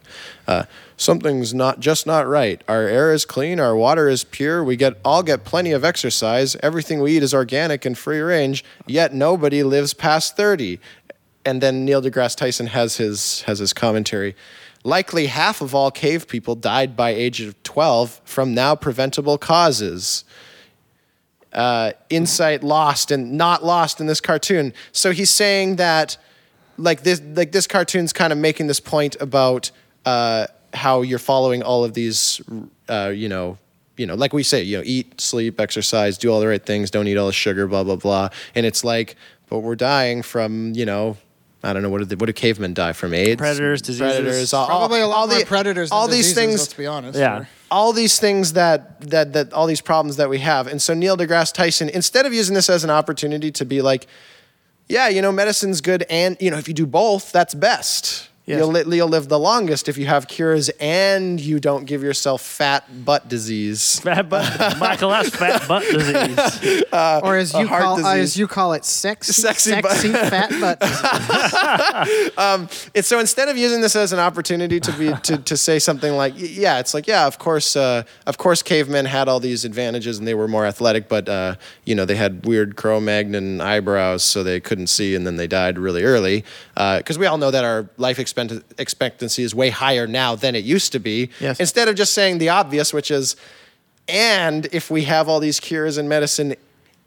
Uh, something's not just not right. Our air is clean. Our water is pure. We get all get plenty of exercise. Everything we eat is organic and free range. Yet nobody lives past thirty. And then Neil deGrasse Tyson has his has his commentary. Likely half of all cave people died by age of 12 from now preventable causes uh, insight lost and not lost in this cartoon. So he's saying that like this like this cartoon's kind of making this point about uh, how you're following all of these uh, you know you know like we say you know eat sleep exercise do all the right things don't eat all the sugar blah blah blah and it's like but we're dying from you know I don't know what do, the, what do cavemen die from AIDS Predators, diseases. predators all, Probably a lot all more the- predators than all these diseases, things Let's be honest. Yeah. Or- all these things that that that all these problems that we have. And so Neil deGrasse Tyson, instead of using this as an opportunity to be like, yeah, you know, medicine's good, and you know, if you do both, that's best. Yes. You'll, li- you'll live the longest if you have cures and you don't give yourself fat butt disease. Fat butt, Michael, that's fat butt disease. or as you heart call uh, as you call it, sexy, Sexy butt. fat butt. It's so instead of using this as an opportunity to be to, to say something like yeah it's like yeah of course uh, of course cavemen had all these advantages and they were more athletic but uh, you know they had weird Cro-Magnon eyebrows so they couldn't see and then they died really early because we all know that our life expect- expectancy is way higher now than it used to be Yes. instead of just saying the obvious which is and if we have all these cures and medicine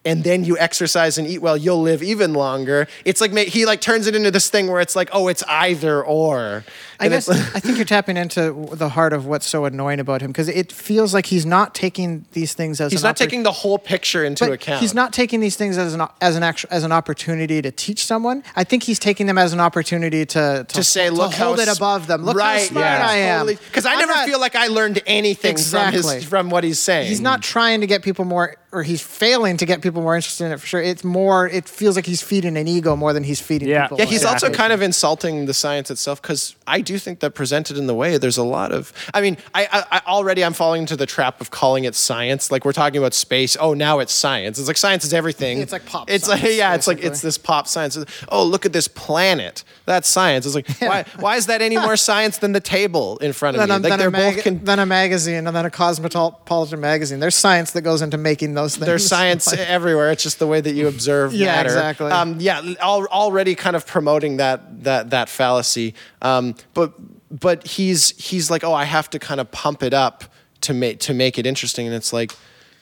and then you exercise and eat well you'll live even longer it's like he like turns it into this thing where it's like oh it's either or I guess I think you're tapping into the heart of what's so annoying about him because it feels like he's not taking these things as he's an not oppor- taking the whole picture into account He's not taking these things as an as an actual as an opportunity to teach someone. I think he's taking them as an opportunity to to, to say look how hold it above them. Look right, how smart yeah, I am. because I I'm never not- feel like I learned anything from his from what he's saying He's not trying to get people more, or he's failing to get people more interested in it for sure. It's more. It feels like he's feeding an ego more than he's feeding Yeah. people. Yeah, he's also kind of insulting the science itself because I do think that presented in the way, there's a lot of. I mean, I, I, I already I'm falling into the trap of calling it science. Like we're talking about space. Oh, now it's science. It's like science is everything. It's like pop It's science, like yeah, it's like it's this pop science. Oh, look at this planet. That's science. It's like why why is that any more science than the table in front of then, me? a, Like then, they're a mag- both. Con- then a magazine, and then a cosmopolitan magazine. There's science that goes into making those things. there's science Like- everywhere. It's just the way that you observe Yeah, matter. exactly. Um, yeah, al- already kind of promoting that that that fallacy. Um, but but he's he's like, oh, I have to kind of pump it up to make to make it interesting, and it's like,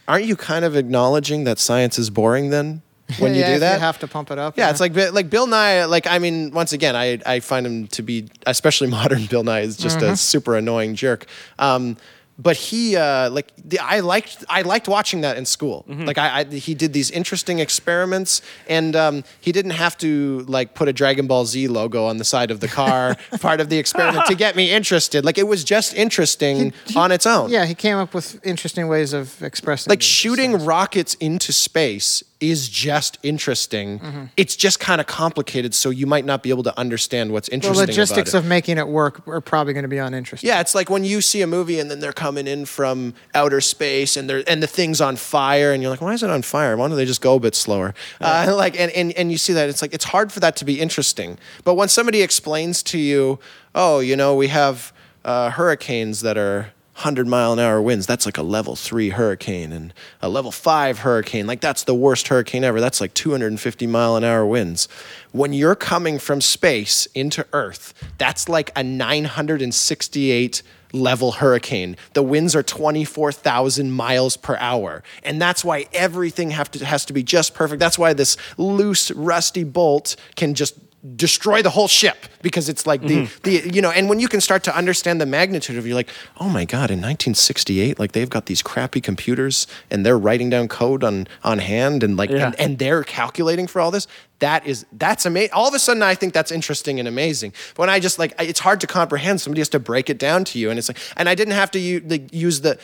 aren't you kind of acknowledging that science is boring then when you Yeah, do that? you have to pump it up. Yeah, it's like like Bill Nye. Like I mean, once again, I I find him to be, especially modern Bill Nye, is just Mm-hmm. a super annoying jerk. Um, but he uh, like the, I liked I liked watching that in school. Mm-hmm. Like I, I he did these interesting experiments, and um, he didn't have to like put a Dragon Ball Z logo on the side of the car, part of the experiment to get me interested. Like it was just interesting on its own. Yeah, he came up with interesting ways of expressing Like shooting things. rockets into space is just interesting. It's just kind of complicated, so you might not be able to understand what's interesting. The logistics of making it work are probably going to be uninteresting. Yeah, it's like when you see a movie and then they're coming in from outer space and they're and the thing's on fire and you're like, why is it on fire? Why don't they just go a bit slower? Uh, like and, and and you see that it's like it's hard for that to be interesting. But when somebody explains to you, oh, you know, we have uh, hurricanes that are 100 mile an hour winds. That's like a level three hurricane and a level five hurricane. Like that's the worst hurricane ever. That's like 250 mile an hour winds. When you're coming from space into Earth, that's like a 968 level hurricane. The winds are 24,000 miles per hour. And that's why everything to, has to be just perfect. That's why this loose, rusty bolt can just destroy the whole ship because it's like the, mm-hmm. the you know and when you can start to understand the magnitude of you're like oh my god in 1968 like they've got these crappy computers and they're writing down code on on hand and like Yeah. and, and they're calculating for all this that is that's amazing all of a sudden i think that's interesting and amazing. But when i just like it's hard to comprehend. Somebody has to break it down to you and it's like and i didn't have to like, use the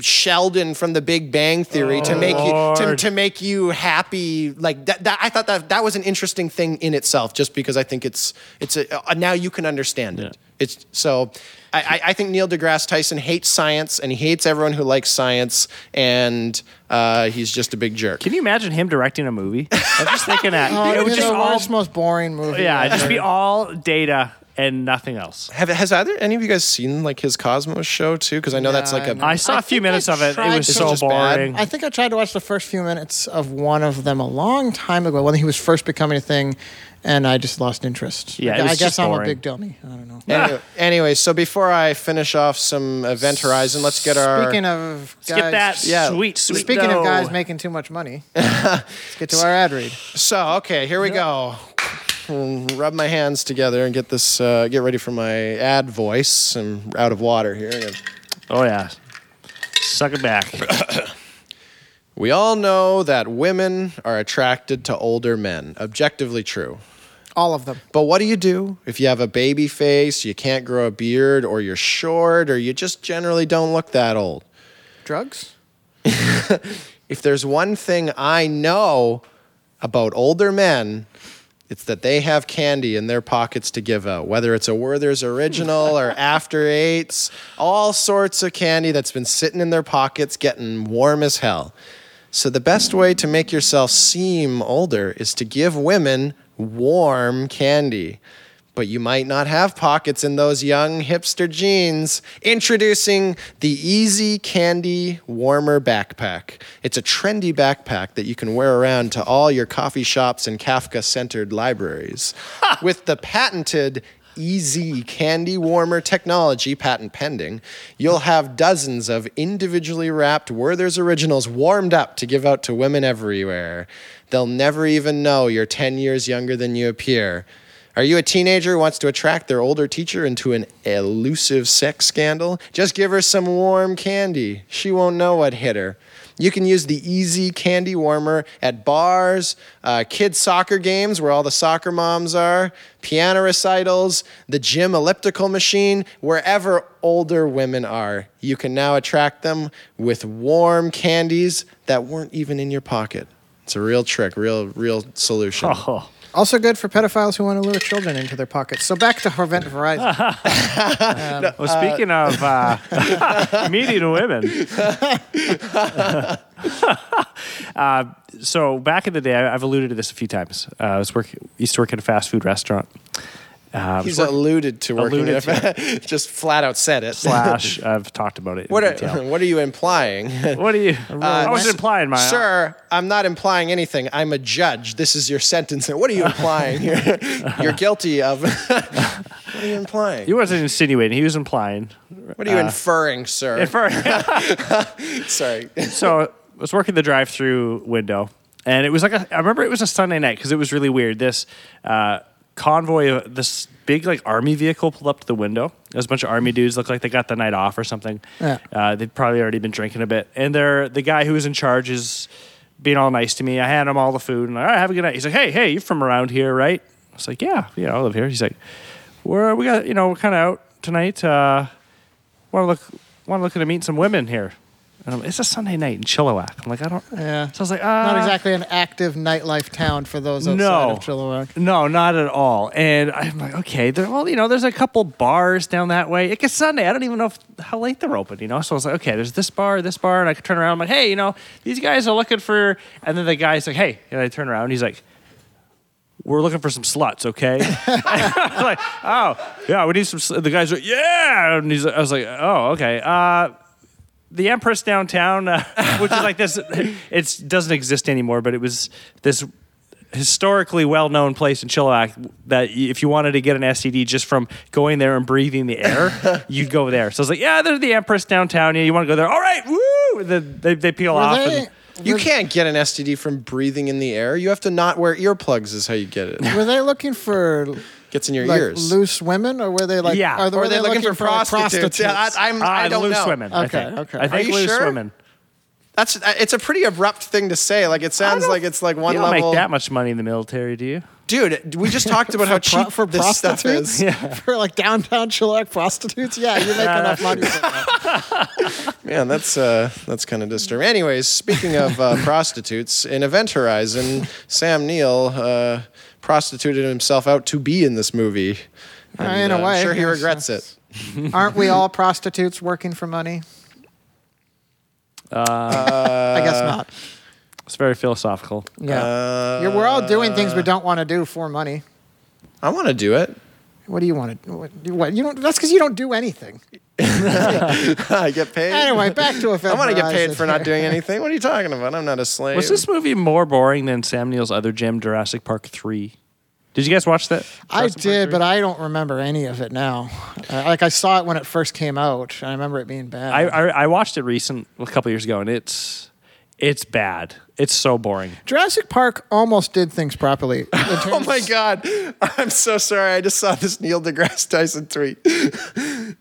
sheldon from the big bang theory to make you to, to make you happy like that, that i thought that that was an interesting thing in itself just because i think it's it's a, uh, now you can understand it. It's so I, I- I think Neil deGrasse Tyson hates science and he hates everyone who likes science and uh, he's just a big jerk. Can you imagine him directing a movie? I'm just thinking that Oh, it would it's just the all worst, most boring movie. yeah, ever. just be all data and nothing else. Have has either any of you guys seen like his Cosmos show too? Because I know that's like I a know. I saw I a few think I minutes of it. It was so Just bad. boring. I think I tried to watch the first few minutes of one of them a long time ago when he was first becoming a thing, and I just lost interest. Yeah, it I was guess just I'm boring. a big dummy. I don't know. Anyway, anyway, so before I finish off some Event Horizon, let's get our. Speaking of Let's guys, get that yeah. sweet, sweet speaking dough. of guys making too much money, let's get to our ad read. So okay, here we go. Rub my hands together and get this. Uh, get ready for my ad voice. I'm out of water here. Oh yeah, suck it back. We all know that women are attracted to older men. Objectively true. All of them. But what do you do if you have a baby face, you can't grow a beard, or you're short, or you just generally don't look that old? Drugs. If there's one thing I know about older men, it's that they have candy in their pockets to give out, whether it's a Werther's Original or After Eights, all sorts of candy that's been sitting in their pockets getting warm as hell. So, the best way to make yourself seem older is to give women warm candy. But you might not have pockets in those young hipster jeans. Introducing the Easy Candy Warmer Backpack. It's a trendy backpack that you can wear around to all your coffee shops and Kafka centered libraries. With the patented Easy Candy Warmer technology, patent pending, you'll have dozens of individually wrapped Werther's Originals warmed up to give out to women everywhere. They'll never even know you're 10 years younger than you appear. Are you a teenager who wants to attract their older teacher into an elusive sex scandal? Just give her some warm candy. She won't know what hit her. You can use the Easy Candy Warmer at bars, uh, kids' soccer games where all the soccer moms are, piano recitals, the gym elliptical machine, wherever older women are. You can now attract them with warm candies that weren't even in your pocket. It's a real trick, real, real solution. Oh, Also good for pedophiles who want to lure children into their pockets. So back to Event Horizon. well, speaking of uh, meeting women, uh, so back in the day, I- I've alluded to this a few times. Uh, I was work, used to work at a fast food restaurant. Uh, He's work- alluded to working Alluded at just flat out said it. slash. I've talked about it. In what, detail. are, what are you implying? What are you? I wasn't implying my. Sir, I'm not implying anything. I'm a judge. This is your sentence. What are you implying? You're, you're guilty of. what are you implying? He wasn't insinuating. He was implying. what are you inferring, sir? Infer- Sorry. so I was working the drive-through window, and it was like a, I remember it was a Sunday night because it was really weird. This uh, convoy, of this big like army vehicle pulled up to the window. Was a bunch of army dudes, Look like they got the night off or something. Yeah. Uh, they'd probably already been drinking a bit, and they're the guy who was in charge is being all nice to me. I hand him all the food, and all right, have a good night. He's like, hey, hey, you're from around here, right? I was like, yeah, yeah, I live here. He's like, we're we got you know we're kind of out tonight. Uh, want to look want to look at meet some women here. And I'm, it's a Sunday night in Chilliwack. I'm like, I don't. Yeah. So I was like, ah. Not exactly an active nightlife town for those outside No. of Chilliwack. No, not at all. And I'm like, okay, there, well, you know, there's a couple bars down that way. It's Sunday. I don't even know if, how late they're open, you know? So I was like, okay, there's this bar, this bar. And I could turn around. I'm like, hey, you know, these guys are looking for. And then the guy's like, hey. And I turn around and he's like, we're looking for some sluts, okay? I'm like, oh, yeah, we need some. sl-" The guy's like, yeah. And he's, I was like, oh, okay. Uh, the Empress downtown, uh, which is like this, it doesn't exist anymore, but it was this historically well-known place in Chilliwack that if you wanted to get an STD just from going there and breathing the air, you'd go there. So I was like, yeah, there's the Empress downtown. Yeah, you want to go there? All right, woo! The, they, they peel Were off. they, and, You can't get an STD from breathing in the air. You have to not wear earplugs. Is how you get it. were they looking for Gets in your like ears. loose women, or were they like? Yeah. Are or were are they looking, for, like, prostitutes? Yeah, I, I'm, uh, I don't loose know. women. I Okay, think. okay. I think you loose sure? women. That's uh, it's a pretty abrupt thing to say. Like it sounds like it's like one You don't level. make that much money in the military, do you? Dude, we just talked about how Pro- cheap for this stuff prostitutes? is. for like downtown Chilliwack prostitutes? Yeah, you make enough money for. Man, that's uh, that's kind of disturbing. Anyways, speaking of uh, prostitutes, in Event Horizon, Sam Neill uh, prostituted himself out to be in this movie. Uh, in a I'm way, sure he regrets yes. it. Aren't we all prostitutes working for money? I guess not. It's very philosophical. Yeah, Uh, You're, we're all doing things we don't want to do for money. I want to do it. What do you want to? What, what you don't? That's because you don't do anything. I get paid. Anyway, back to Event I want to get paid Horizon for not doing anything. What are you talking about? I'm not a slave. Was this movie more boring than Sam Neill's other gem, Jurassic Park 3? Did you guys watch that? I Jurassic did, but I don't remember any of it now. Uh, like I saw it when it first came out. and I remember it being bad. I, I I watched it recent a couple years ago, and it's it's bad. It's so boring. Jurassic Park almost did things properly. Oh my god! I'm so sorry. I just saw this Neil deGrasse Tyson tweet.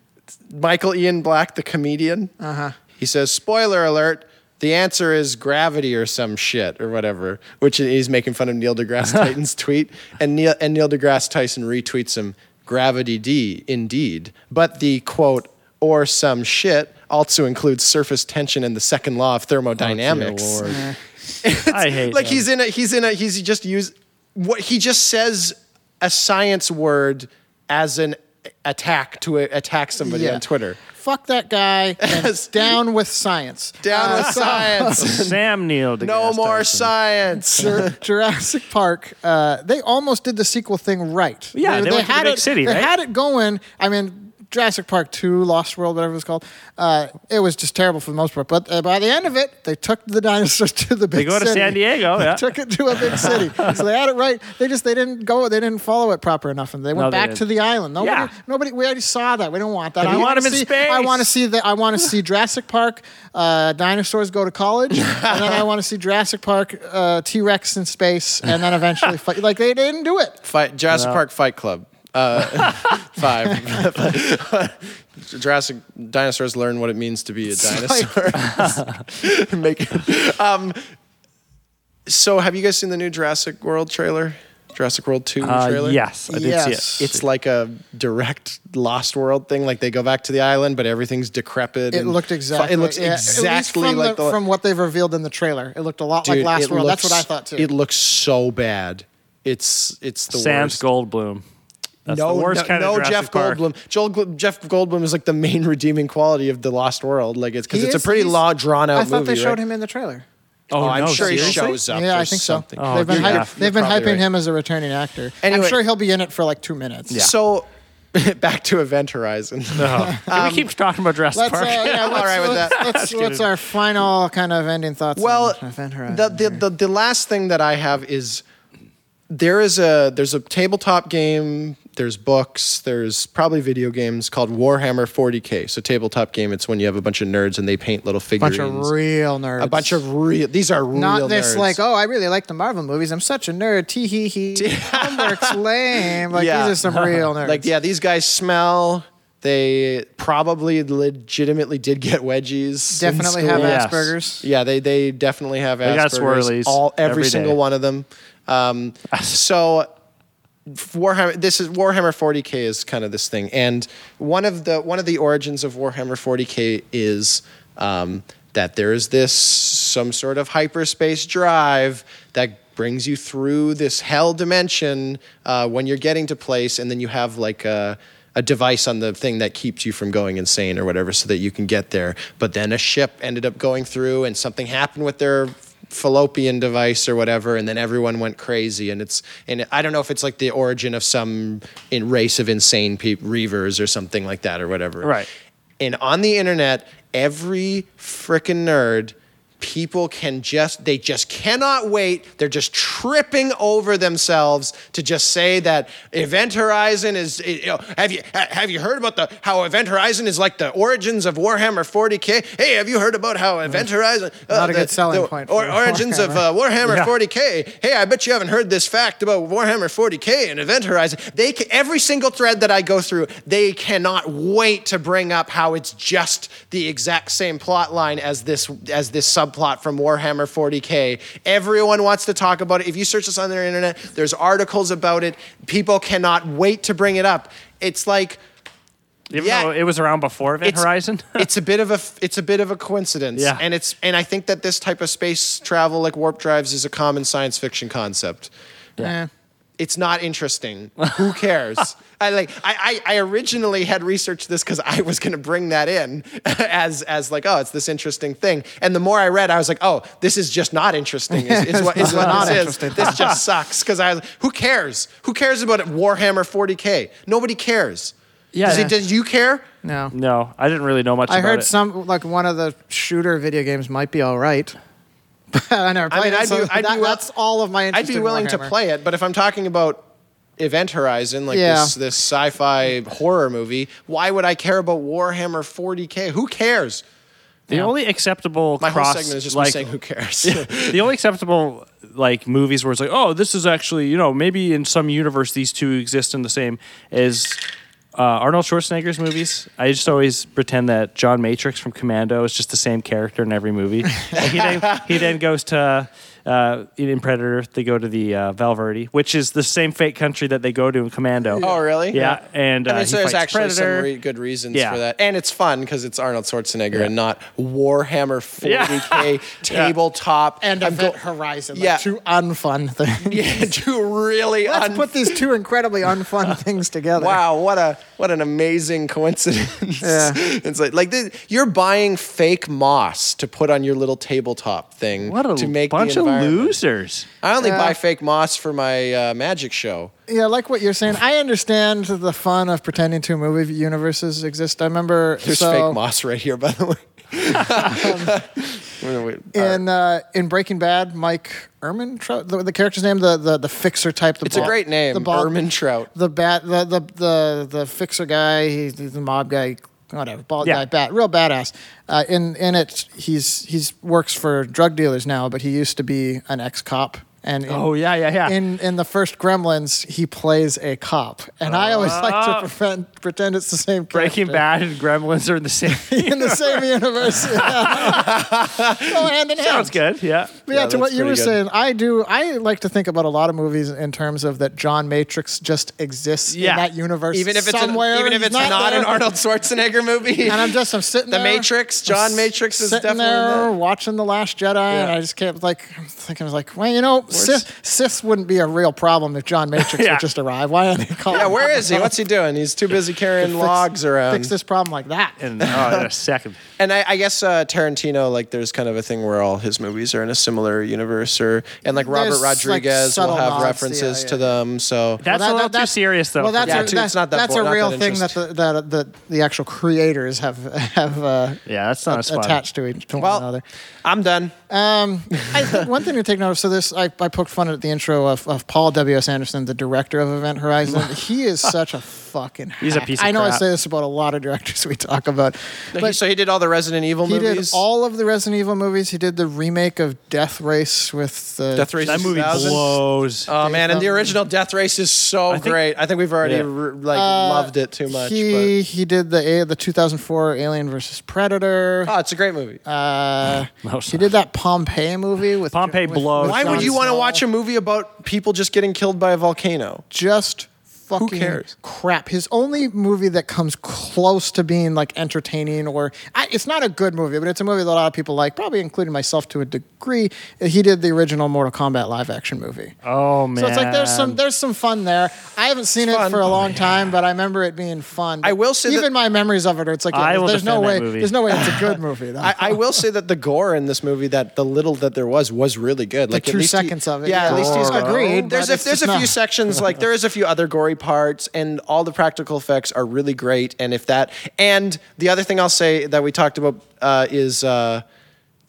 Michael Ian Black, the comedian. Uh huh. He says, "Spoiler alert." The answer is gravity or some shit or whatever, which he's making fun of Neil deGrasse Tyson's tweet, and Neil and Neil deGrasse Tyson retweets him. Gravity D, indeed, but the quote or some shit also includes surface tension and the second law of thermodynamics. Dear Lord. I hate like him. he's in a he's in a he's just used what he just says a science word as an attack to a, attack somebody Yeah. on Twitter. Fuck that guy. And down with science. Down Uh, with science. Sam Neill. no more Tyson. science. Jur- Jurassic Park, uh, they almost did the sequel thing right. Yeah, they went to the had big it, city, They right? had it going. I mean, Jurassic Park 2, Lost World, whatever it was called, uh, it was just terrible for the most part. But uh, by the end of it, they took the dinosaurs to the big city. They go to. San Diego. They Yeah. took it to a big city. so they had it right. They just they didn't go. They didn't follow it proper enough, and they went No, they back didn't. to the island. Nobody, Yeah. nobody. We already saw that. We don't want that. You I want wanna them in see, space. I want to see that. I want to see Jurassic Park. Uh, dinosaurs go to college, and then I want to see Jurassic Park uh, T Rex in space, and then eventually fight. Like they didn't do it. Fight Jurassic No. Park Fight Club. Uh, five. Jurassic dinosaurs learn what it means to be a dinosaur. Make. Um, so, have you guys seen the new Jurassic World trailer? Jurassic World Two Uh, trailer. yes, I did Yes. see it. It's like a direct Lost World thing. Like they go back to the island, but everything's decrepit. It looked exactly. It looks yeah, exactly like the, the, from what they've revealed in the trailer. It looked a lot Dude, like Lost World. That's what I thought too. It looks so bad. It's it's the Sans worst. Goldblum. That's no, the worst no, kind no of Jurassic Jeff Park. Goldblum. Joel, Gl- Jeff Goldblum is like the main redeeming quality of the Lost World. Like it's because He it's a pretty he's- long, drawn out I thought movie. they showed right? him in the trailer. Oh, Oh, I'm no, sure he seriously? shows up. yeah, I think something. so. Oh, they've been, you're- they've been hyping right. him as a returning actor. Anyway- I'm sure he'll be in it for like two minutes. Yeah. So back to Event Horizon. Can we keep talking about Jurassic Let's, uh, yeah, I'm let's, all right with let's- that. let's- what's our final kind of ending thoughts? Well, on Event Horizon the, the, the the last thing that I have is there is a there's a tabletop game. There's books. There's probably video games called Warhammer 40k. So tabletop game. It's when you have a bunch of nerds and they paint little figurines. A bunch of real nerds. a bunch of real. These are real not this nerds. like oh I really like the Marvel movies. I'm such a nerd. Tee hee hee. Homework's lame. Like Yeah. these are some real nerds. Like yeah, these guys smell. They probably legitimately did get wedgies. definitely school. have Yes. Asperger's. Yeah, they they definitely have They got Asperger's. swirlies all every, every day. single one of them. Um, so Warhammer this is Warhammer 40K is kind of this thing. And one of the one of the origins of Warhammer 40K is um, that there is this some sort of hyperspace drive that brings you through this hell dimension uh, when you're getting to place, and then you have like a a device on the thing that keeps you from going insane or whatever so that you can get there. But then a ship ended up going through and something happened with their fallopian device or whatever and then everyone went crazy and it's and I don't know if it's like the origin of some in race of insane reavers or something like that or whatever. Right. And on the internet, every freaking nerd people can just they just cannot wait. They're just tripping over themselves to just say that event horizon is you know have you have you heard about the how event horizon is like the origins of warhammer 40k hey have you heard about how event horizon uh, Not a the- good selling the point or, origins of uh, warhammer Yeah. 40k hey i bet you haven't heard this fact about warhammer 40k and event horizon. They ca- every single thread that i go through they cannot wait to bring up how it's just the exact same plot line as this as this subplot from warhammer 40k everyone wants to talk about it if you search this on the internet there's articles about it people cannot wait to bring it up it's like Even Yeah. though it was around before Event it's, Horizon. it's a bit of a it's a bit of a coincidence. Yeah. And it's and I think that this type of space travel like warp drives is a common science fiction concept. Eh. It's not interesting. Who cares? I like I, I, I originally had researched this because I was gonna bring that in as as like, oh, it's this interesting thing. And the more I read, I was like, oh, this is just not interesting, is, is what is what Not this is. This just sucks. Because I was who cares? Who cares about Warhammer 40K? Nobody cares. Yeah. Does, he, does you care? No. no, I didn't really know much about it. I about heard it. some like one of the shooter video games might be all right. I never I played mean, it. I'd so be- I'd be that- will- that's all of my I'd be in willing to play it, but if I'm talking about Event Horizon, like Yeah. this this sci-fi horror movie, why would I care about Warhammer 40k? Who cares? the Yeah. only acceptable My cross, whole segment is just me like, saying who cares. the only acceptable like movies where it's like, oh, this is actually you know maybe in some universe these two exist in the same is uh, Arnold Schwarzenegger's movies. I just always pretend that John Matrix from Commando is just the same character in every movie. He then he then goes to. Uh, in Predator, they go to the uh, Valverde, which is the same fake country that they go to in Commando. oh, really? Yeah, and uh, I mean, he so there's actually Predator. some re- good reasons Yeah. for that, and it's fun because it's Arnold Schwarzenegger Yeah. and not Warhammer 40k Yeah. tabletop And I'm Event go- Horizon. Like Yeah. two unfun things. yeah, two really Let's un- put these two incredibly unfun things together. Wow, what a what an amazing coincidence! Yeah. it's like like this, you're buying fake moss to put on your little tabletop thing What a to make bunch the of environment. losers! I only Yeah. buy fake moss for my uh, magic show. Yeah, like what you're saying. I understand the fun of pretending two movie universes exist. I remember There's so fake moss right here, by the way. Wait, wait, in uh, in Breaking Bad, Mike Ehrmantraut, the, the character's name, the the, the fixer type. The it's a great name, The bald- Ehrmantraut. the bat, the the the, the fixer guy, he's the mob guy, whatever, bald Yeah. guy, bat, real badass. Uh, in in it, he's he's works for drug dealers now, but he used to be an ex cop. And in, Oh yeah, yeah, yeah. in in the first Gremlins, he plays a cop, and I always like to Ah. pretend, pretend it's the same. Breaking character. Bad and Gremlins are in the same. in the same universe. Yeah. Go hand in hand. Sounds good. Yeah. But yeah, Yeah, to what you were good. saying, I do. I like to think about a lot of movies in terms of that John Matrix just exists Yeah. in that universe Even if it's an, somewhere. even if it's not, there. an Arnold Schwarzenegger movie. And I'm just I'm sitting there. The there. Matrix, John I'm Matrix is sitting definitely there there. watching the Last Jedi, and I just kept like I'm thinking, I was like, well, you know, Sith, Sith wouldn't be a real problem if John Matrix Yeah. would just arrive. Why aren't they calling? yeah, where is he? What's he doing? He's too busy carrying logs around. Fix this problem like that. And oh, in a second. And I, I guess uh, Tarantino, like, there's kind of a thing where all his movies are in a similar universe, or and like Robert There's, like, Rodriguez will have nods, references yeah, to them. So That's Well, a little that- too serious though. Well, that's Yeah, a, too- that- it's not that that's bo- a not real that thing that the, that the the actual creators have have uh, yeah, that's not as fun. attached to each to one well, another. I'm done. Um, I think one thing to take note of. So this, I, I poked fun at the intro of, of Paul W S Anderson, the director of Event Horizon. he is such a fucking. He's a piece of I know I say this about a lot of directors we talk about, He- but so he did all the Resident Evil he did movies. all of the Resident Evil movies. He did the remake of Death Race with the Death Race. That movie 2000. blows. Oh Dave man, and the Feldman. original Death Race is so think- great. I think we've already Yeah. r- like Uh, loved it too much. He he did the the 2004 Alien versus Predator. but oh, it's a great movie. Uh, No, it's he not. did that Pompeii movie with Pompeii with- blows. with Why would Jon you want to Snow. watch a movie about people just getting killed by a volcano? Just fucking cares? crap. His only movie that comes close to being like entertaining, or I, it's not a good movie, but it's a movie that a lot of people like, probably including myself to a degree. He did the original Mortal Kombat live action movie. Oh man. So it's like there's some there's some fun there. I haven't seen it fun. for a oh, long time, but I remember it being fun. I will say that- even my memories of it, are it's like will there's no way there's no way it's a good movie. I, I will say that the gore in this movie, that the little that there was, was really good. like two least he- seconds of it, Yeah, yeah. at least he's Gore. Agreed, There's a, there's a few not- sections like there is a few other gory parts, and all the practical effects are really great. And if that, and the other thing I'll say that we talked about uh, is. Uh,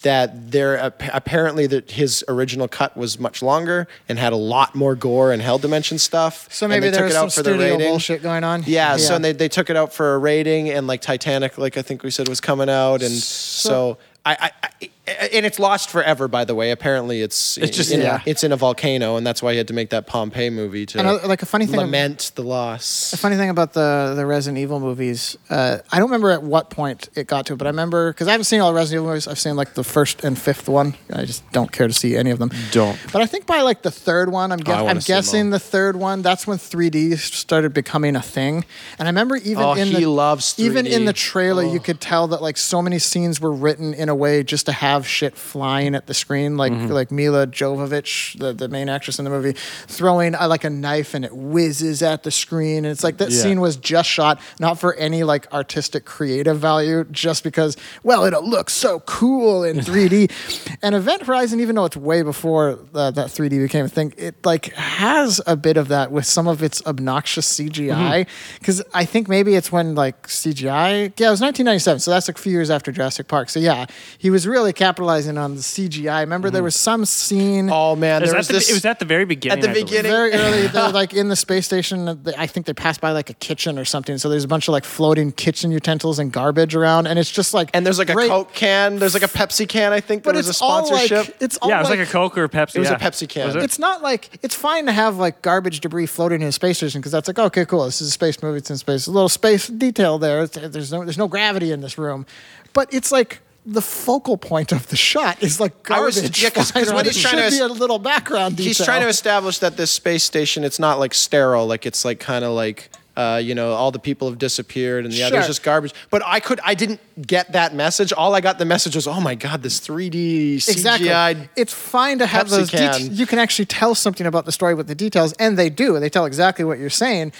that there ap- apparently that his original cut was much longer and had a lot more gore and hell dimension stuff. so and maybe they there took was it some out for the studio rating. bullshit going on. Yeah, so and they, they took it out for a rating, and like Titanic, like I think we said, was coming out, and so, I, I, I and it's lost forever. By the way, apparently it's It's just- in, yeah. it's in a volcano, and that's why he had to make that Pompeii movie to And, uh, like, a funny thing- lament the loss. The funny thing about the the Resident Evil movies, uh, I don't remember at what point it got to, but I remember because I haven't seen all the Resident Evil movies. I've seen like the first and fifth one. I just don't care to see any of them. Don't. But I think by like the third one, I'm, guess- I'm guessing the third one. That's when 3D started becoming a thing. And I remember even Oh, in he the loves even in the trailer, you could tell that like so many scenes were written in a way just to have shit flying at the screen, like Mm-hmm. like Milla Jovovich, the, the main actress in the movie, throwing uh, like a knife and it whizzes at the screen. And it's like that Yeah. scene was just shot not for any like artistic creative value, just because well it'll look so cool in 3D. and Event Horizon, even though it's way before uh, that 3D became a thing, it like has a bit of that with some of its obnoxious CGI. Because I think maybe it's when like CGI, yeah, it was 1997, so that's a few years after Jurassic Park. So yeah, he was really capitalizing on the CGI. Remember there mm. was some scene. Oh man, there that was the- this. it was at the very beginning. At the I believe. beginning. very early, they're like in the space station. Uh, I think they passed by like a kitchen or something. So there's a bunch of like floating kitchen utensils and garbage around, and it's just like and there's like a Coke can. There's like a Pepsi can. I think there but was it's a sponsorship. All like, it's all Yeah, it was like, a Coke or a Pepsi. It was a. Pepsi can. It? It's not like it's fine to have like garbage debris floating in a space station because that's like okay, cool. This is a space movie. It's in space. A little space detail there. It's, there's no there's no gravity in this room, but it's like the focal point of the shot is like I was- garbage. yeah, 'cause- 'cause flying what he's it trying should to be a little background detail. He's trying to establish that this space station, it's not like sterile. Like it's like kind of like. Uh, you know, all the people have disappeared, and yeah, there's Sure. just garbage. But I could, I didn't get that message. All I got the message was, "Oh my god, this 3D CGI." Exactly. It's fine to have Pepsi those can. details. You can actually tell something about the story with the details, and they do. They tell exactly what you're saying,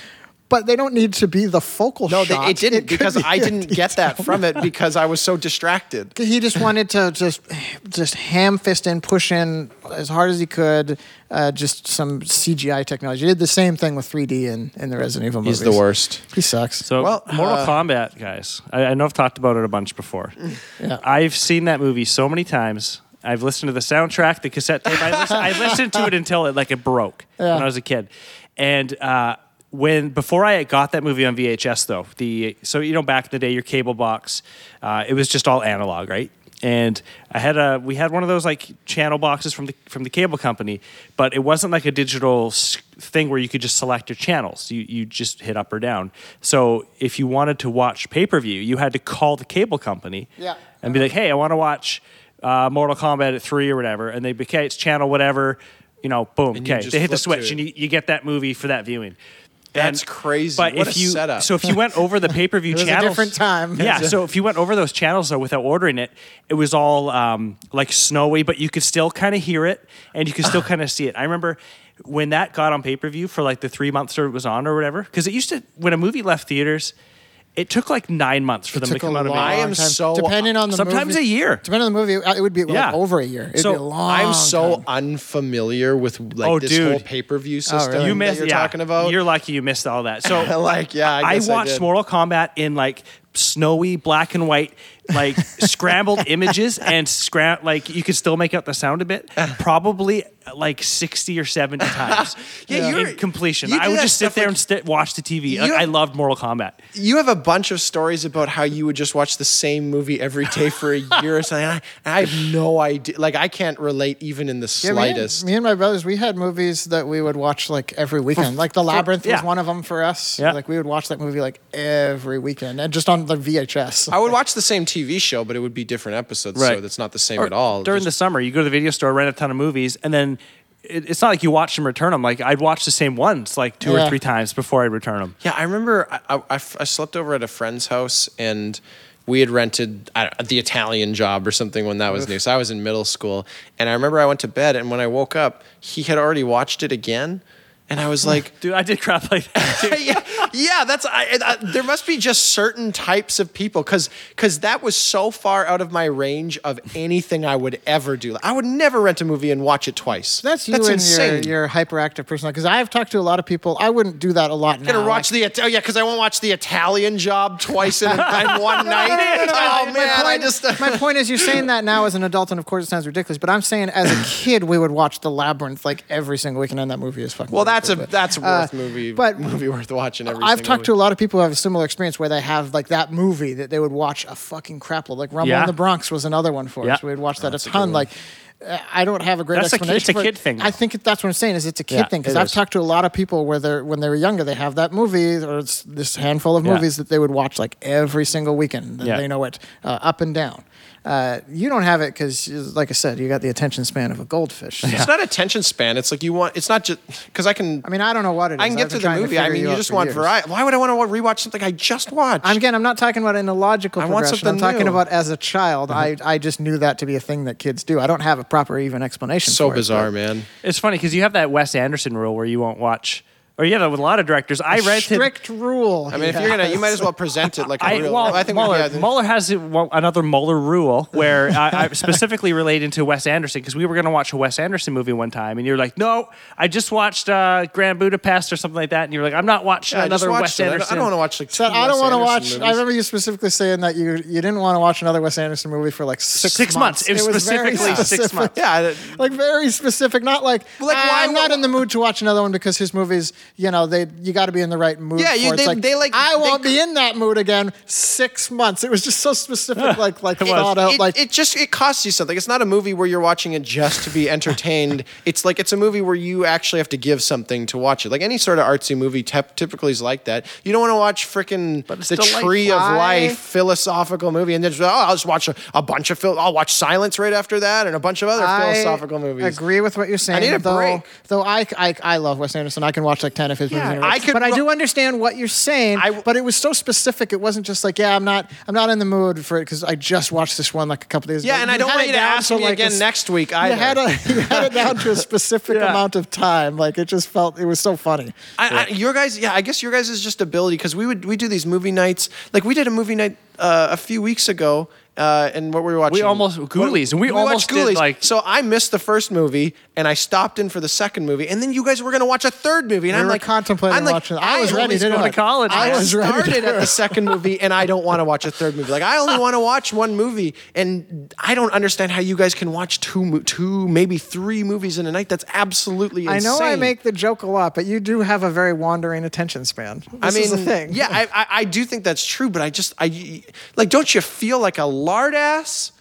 but they don't need to be the focal point. No, they, shot. it didn't could because be I a didn't get that from it because I was so distracted. He just wanted to just just ham fist in, push in as hard as he could. Uh, just some CGI technology. He did the same thing with 3D in, in the Resident Evil movies. He's the worst. He sucks. So Well, Mortal uh, Kombat, guys. I, I know I've talked about it a bunch before. Yeah. I've seen that movie so many times. I've listened to the soundtrack, the cassette tape. I listened, I listened to it until it like it broke Yeah. when I was a kid. And uh, when before I got that movie on VHS though, the so you know back in the day, your cable box, uh, it was just all analog, right? And I had a we had one of those like channel boxes from the from the cable company, but it wasn't like a digital thing where you could just select your channels. You you just hit up or down. So if you wanted to watch pay per view, you had to call the cable company Yeah. and be like, hey, I want to watch uh, Mortal Kombat at three or whatever, and they'd be okay, it's channel whatever, you know, boom, And okay, they hit the switch, and you, you get that movie for that viewing. That's crazy. But What if a you setup. so if you went over the pay per view It a channels, different time. Yeah, so if you went over those channels though without ordering it, it was all um, like snowy, but you could still kind of hear it and you could still kind of see it. I remember when that got on pay per view for like the three months or it was on or whatever, because it used to when a movie left theaters, it took like nine months for them to come out of long I am time. so- depending on the movie sometimes movie, a year. Depending on the movie, uh, it would be like Yeah. over a year. It'd So be a long. I'm so time. unfamiliar with like Oh, this dude. whole pay per view system really? You You missed. that you're yeah, talking about. You're lucky you missed all that. So like, yeah, I, guess I watched did. Mortal Kombat in like snowy black and white, like scrambled images, and scram like you could still make out the sound a bit. Probably like sixty or seventy times. Yeah, in you're- completion. you I would just sit there like- and st- watch the TV. Like, You- I loved Mortal Kombat. You have a bunch of stories about how you would just watch the same movie every day for a year or something. I, I have no idea. Like, I can't relate even in the Yeah, me and- slightest. Me and, my brothers, we had movies that we would watch like every weekend. like The Labyrinth yeah. was one of them for us. Yeah. Like we would watch that movie like every weekend, and just on the VHS. I would watch the same TV show, but it would be different episodes, so Right. that's not the same Or at all. During Just- the summer, you go to the video store, rent a ton of movies, and then it, it's not like you watch them return them. Like I'd watch the same ones like two Yeah. or three times before I'd return them. Yeah, I remember I, I- I f- I slept over at a friend's house and we had rented the Italian job or something when that was new. So I was in middle school. And I remember I went to bed and when I woke up, he had already watched it again. And I was like, Dude, I did crap like that. Too. yeah, yeah, that's I, I, there must be just certain types of people because because that was so far out of my range of anything I would ever do. I would never rent a movie and watch it twice. That's you that's and insane. your, your hyperactive person. Because I've talked to a lot of people. I wouldn't do that a lot now. gonna watch the oh yeah because I won't watch the Italian Job twice in, in one night. Oh my man, I point, just uh, my point is, you're saying that now as an adult, and of course it sounds ridiculous. But I'm saying as a kid, we would watch The Labyrinth like every single weekend, and that movie is fucking. well that's a wonderful, but- that's worth movie but- movie worth watching every. I've single talked to a lot of people who have a similar experience where they have like that movie that they would watch a fucking crapload. Like Rumble Yeah. in the Bronx was another one for Yeah. us. We'd watch that that's a a ton. one. Like uh, I don't have a great That's a kid- explanation. it's a kid thing, I think that's what I'm saying. Is it's a kid Yeah, thing because I've is. talked to a lot of people where they're when they were younger they have that movie or it's this handful of Yeah. movies that they would watch like every single weekend. Yeah. They know it uh, up and down. Uh, you don't have it because, like I said, you got the attention span of a goldfish. It's not attention span. It's like you want. It's not just because I can. I mean, I don't know what it is. I can get been through the movie. I mean, you out just want years. variety. Why would I want to rewatch something I just watched? I'm, again, I'm not talking about in a logical I want progression. I'm something talking new. about as a child. I, I just knew that to be a thing that kids do. I don't have a proper even explanation. so for it, bizarre, but- man. It's funny because you have that Wes Anderson rule where you won't watch, or yeah, with a lot of directors. I rented. Strict rule. I mean, if you're gonna, you might as well present it like a I, real. well, I think Mueller, yeah, Mueller has another Mueller rule where I, I specifically relating to Wes Anderson because we were going to watch a Wes Anderson movie one time, and you're like, "No, I just watched uh, Grand Budapest or something like that," and you're like, "I'm not watching Yeah, another Wes it. I don't- Anderson." I don't want to watch like. So two I don't Wes want to Anderson watch. movies. I remember you specifically saying that you you didn't want to watch another Wes Anderson movie for like six Six months. It was very specifically six months. Yeah, Like very specific, not like, Like, "Ah, why- I'm not in the mood to watch another one because his movies, you know, they you got to be in the right mood. Yeah, for you- it. It's they- like, they, like- I won't cr- be in that mood again. Six months. It was just so specific, like like thought out, it, like it just it costs you something. It's not a movie where you're watching it just to be entertained. it's like it's a movie where you actually have to give something to watch it. Like any sort of artsy movie, tep- typically is like that. You don't want to watch freaking the delightful. Tree of I- Life philosophical movie and then just, oh, I'll just watch a, a bunch of film. I'll watch Silence right after that and a bunch of other philosophical I movies. agree with what you're saying. I need a though, break. Though I, I, I love Wes Anderson. I can watch like ten of his Yeah, movies. in a row. I could but I do understand what you're saying. I- but it was so specific. It wasn't just like, yeah, I'm not, I'm not in the mood for it because I just watched this one like a couple days ago. Yeah, and I don't had want you to ask to, me like, again a s- next week I had, a, you had it down to a specific Yeah. amount of time. Like it just felt, it was so funny. I, I, your guys, yeah, I guess your guys is just ability because we would we do these movie nights. Like we did a movie night uh, a few weeks ago, uh, and what were we watching? We almost- Ghoulies, and we watched almost did, like- So I missed the first movie, and I stopped in for the second movie, and then you guys were going to watch a third movie, and We I'm were like contemplating I'm like, watching it. I was ready only to do going it. to college, I man. was ready to started at the second movie, and I don't want to watch a third movie. Like I only want to watch one movie, and I don't understand how you guys can watch two, two, maybe three movies in a night. That's absolutely Insane. I know I make the joke a lot, but you do have a very wandering attention span. This I mean, is the thing. yeah, I, I, I do think that's true, but I just, I like, don't you feel like a lard ass?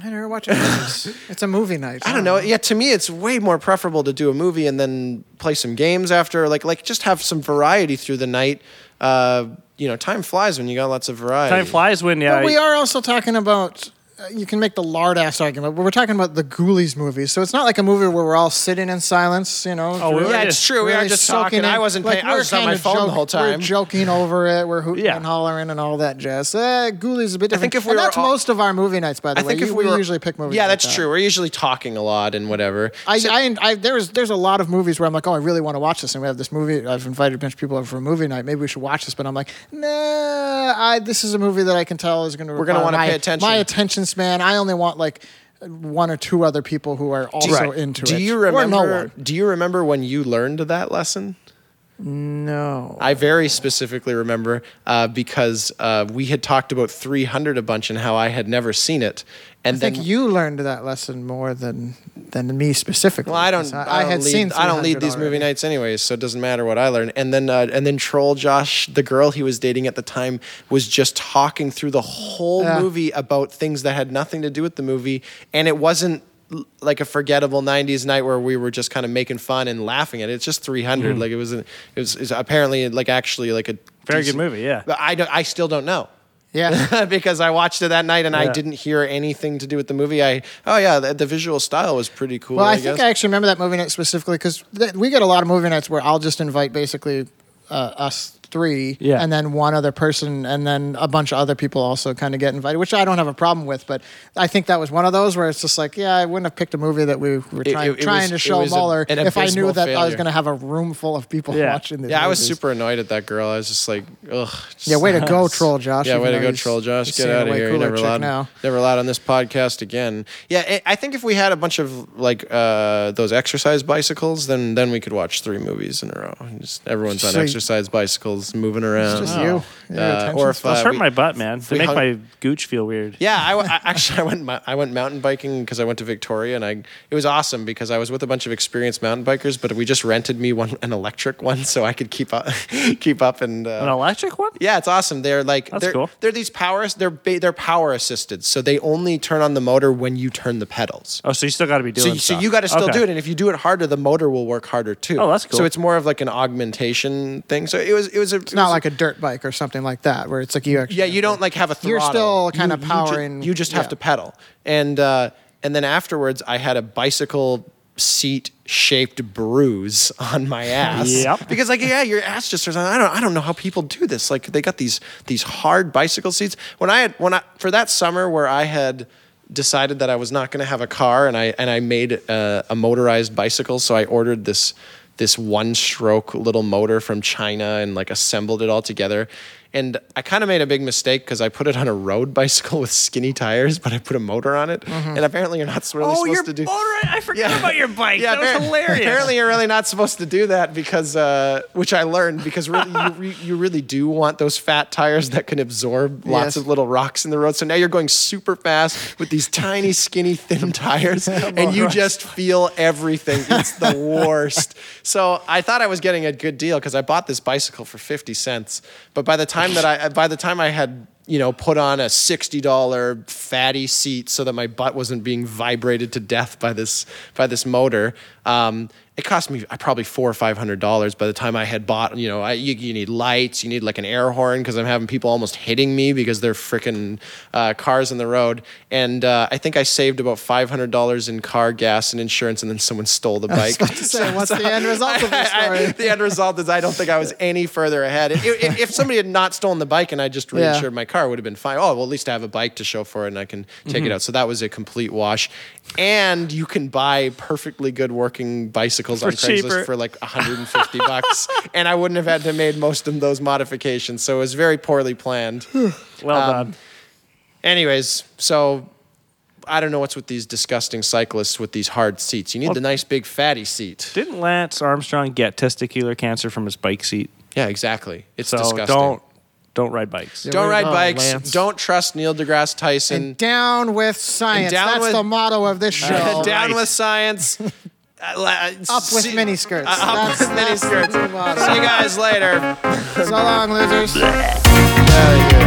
I never watch movies. it's a movie night. I don't know. Yeah, to me, it's way more preferable to do a movie and then play some games after. Like, like just have some variety through the night. Uh, you know, time flies when you got lots of variety. Time flies when yeah. But we are also talking about. You can make the lard ass argument, but we're talking about the Ghoulies movies, so it's not like a movie where we're all sitting in silence. You know, Oh, were Yeah, it's true. We are just talking. in. I wasn't Like, paying. I was on my phone the whole time. We're joking over it. We're hooting Yeah. and hollering and all that jazz. Uh, Ghoulies is a bit different. I think if we and that's all- most of our movie nights, by the I way. think if You- we, were, usually pick movies. Yeah, like that's that. true. We're usually talking a lot and whatever. I, So- I, I, there's there's a lot of movies where I'm like, oh, I really want to watch this, and we have this movie. I've invited a bunch of people over for a movie night. Maybe we should watch this, but I'm like, nah. I, this is a movie that I can tell is going to. We're gonna wanna pay attention. My attention span. I only want like one or two other people who are also Right. into do it. you remember? no. Do you remember when you learned that lesson? No. I very specifically remember uh, because uh, we had talked about 300 a bunch and how I had never seen it, and I think you learned that lesson more than than me specifically. well, I don't. 'cause I, don't had lead, seen. I don't lead 300 these movie nights anyways, so it doesn't matter what I learn. And then uh, and then troll Josh, the girl he was dating at the time, was just talking through the whole Yeah. movie about things that had nothing to do with the movie, and it wasn't like a forgettable 90s night where we were just kind of making fun and laughing at it. It's just 300. Like it was, an, it was, it was apparently like actually like a Very good movie, yeah. But I don't, I still don't know. Yeah. because I watched it that night and I didn't hear anything to do with the movie. I oh yeah, the, the visual style was pretty cool. Well, I, I, think guess. I actually remember that movie night specifically because th- we get a lot of movie nights where I'll just invite basically uh, us three, Yeah. and then one other person, and then a bunch of other people also kind of get invited, which I don't have a problem with. But I think that was one of those where it's just like, yeah, I wouldn't have picked a movie that we were trying, it- it trying was- to show was a- if I knew abysmal that I was going to have a room full of people Yeah. watching this. yeah, I was super annoyed at that girl. I was just like, ugh. just- Yeah, way to go, troll Josh. Yeah, way to go, troll Josh. Get out of way here. You're cooler never chick allowed, now. never allowed on this podcast again. Yeah, I- I think if we had a bunch of like uh, those exercise bicycles, then then we could watch three movies in a row. Just everyone's on So exercise bicycles, moving around. It's just you. Your Uh, attention or if span. Those uh, hurt we- my butt, man. They we make hung- my gooch feel weird. yeah, I, w- I- actually I went mou- I went mountain biking because I went to Victoria and I it was awesome because I was with a bunch of experienced mountain bikers, but we just rented me one an electric one so I could keep up keep up and uh, An electric one? yeah, it's awesome. They're like That's they're, cool. They're these powers. They're ba- they're power assisted, so they only turn on the motor when you turn the pedals. Oh, so you still got to be So, doing you- so stuff. you got to still Okay. do it, and if you do it harder, the motor will work harder too. Oh, that's cool. So it's more of like an augmentation thing. So it was it was a, It's not like a dirt bike or something like that, where it's like you actually. yeah. You don't like have a throttle. You're still kinda You- you ju- powering- You, just have yeah. to pedal, and uh, and then afterwards, I had a bicycle seat shaped bruise on my ass Yep. because like yeah your ass just starts I don't I don't know how people do this like they got these these hard bicycle seats when I had when I for that summer where I had decided that I was not going to have a car and I and I made a, a motorized bicycle so I ordered this this one stroke little motor from China and like assembled it all together and I kind of made a big mistake because I put it on a road bicycle with skinny tires but I put a motor on it and apparently you're not really Oh, supposed your to do motor! I forgot about your bike. that was appar- hilarious. Apparently, you're really not supposed to do that because, uh, which I learned because really, you, re- you really do want those fat tires that can absorb lots Yes. of little rocks in the road. So now you're going super fast with these tiny, skinny, thin tires, and you just feel everything. It's the worst. So I thought I was getting a good deal because I bought this bicycle for fifty cents. But by the time that I, by the time I had you know, put on a sixty dollar fatty seat so that my butt wasn't being vibrated to death by this by this motor. Um, it cost me probably four or five hundred dollars by the time I had bought. You know, I, you, you need lights, you need like an air horn because I'm having people almost hitting me because they're freaking uh, cars on the road. And uh, I think I saved about five hundred dollars in car gas and insurance, and then someone stole the bike. about to say, what's the end result of this I- I- story? the end result is I don't think I was any further ahead. If, if, if somebody had not stolen the bike and I just Yeah. reinsured my car, it would have been fine. Oh, well, at least I have a bike to show for it and I can take Mm-hmm. it out. So that was a complete wash. And you can buy perfectly good working bicycles on For cheaper. Craigslist for like 150 bucks. And I wouldn't have had to made most of those modifications. So it was very poorly planned. well Um, done. Anyways, so I don't know what's with these disgusting cyclists with these hard seats. You need the nice big fatty seat. Didn't Lance Armstrong get testicular cancer from his bike seat? Yeah, exactly. It's So disgusting. don't don't ride bikes. Yeah. Don't ride go, bikes. Lance. Don't trust Neil deGrasse Tyson. And down with science. down That's with- the motto of this show. Down Right. with science. Uh, Up with see- miniskirts. Uh, up That's- with that's miniskirts. the motto. See you guys later. So long, losers. Outta here.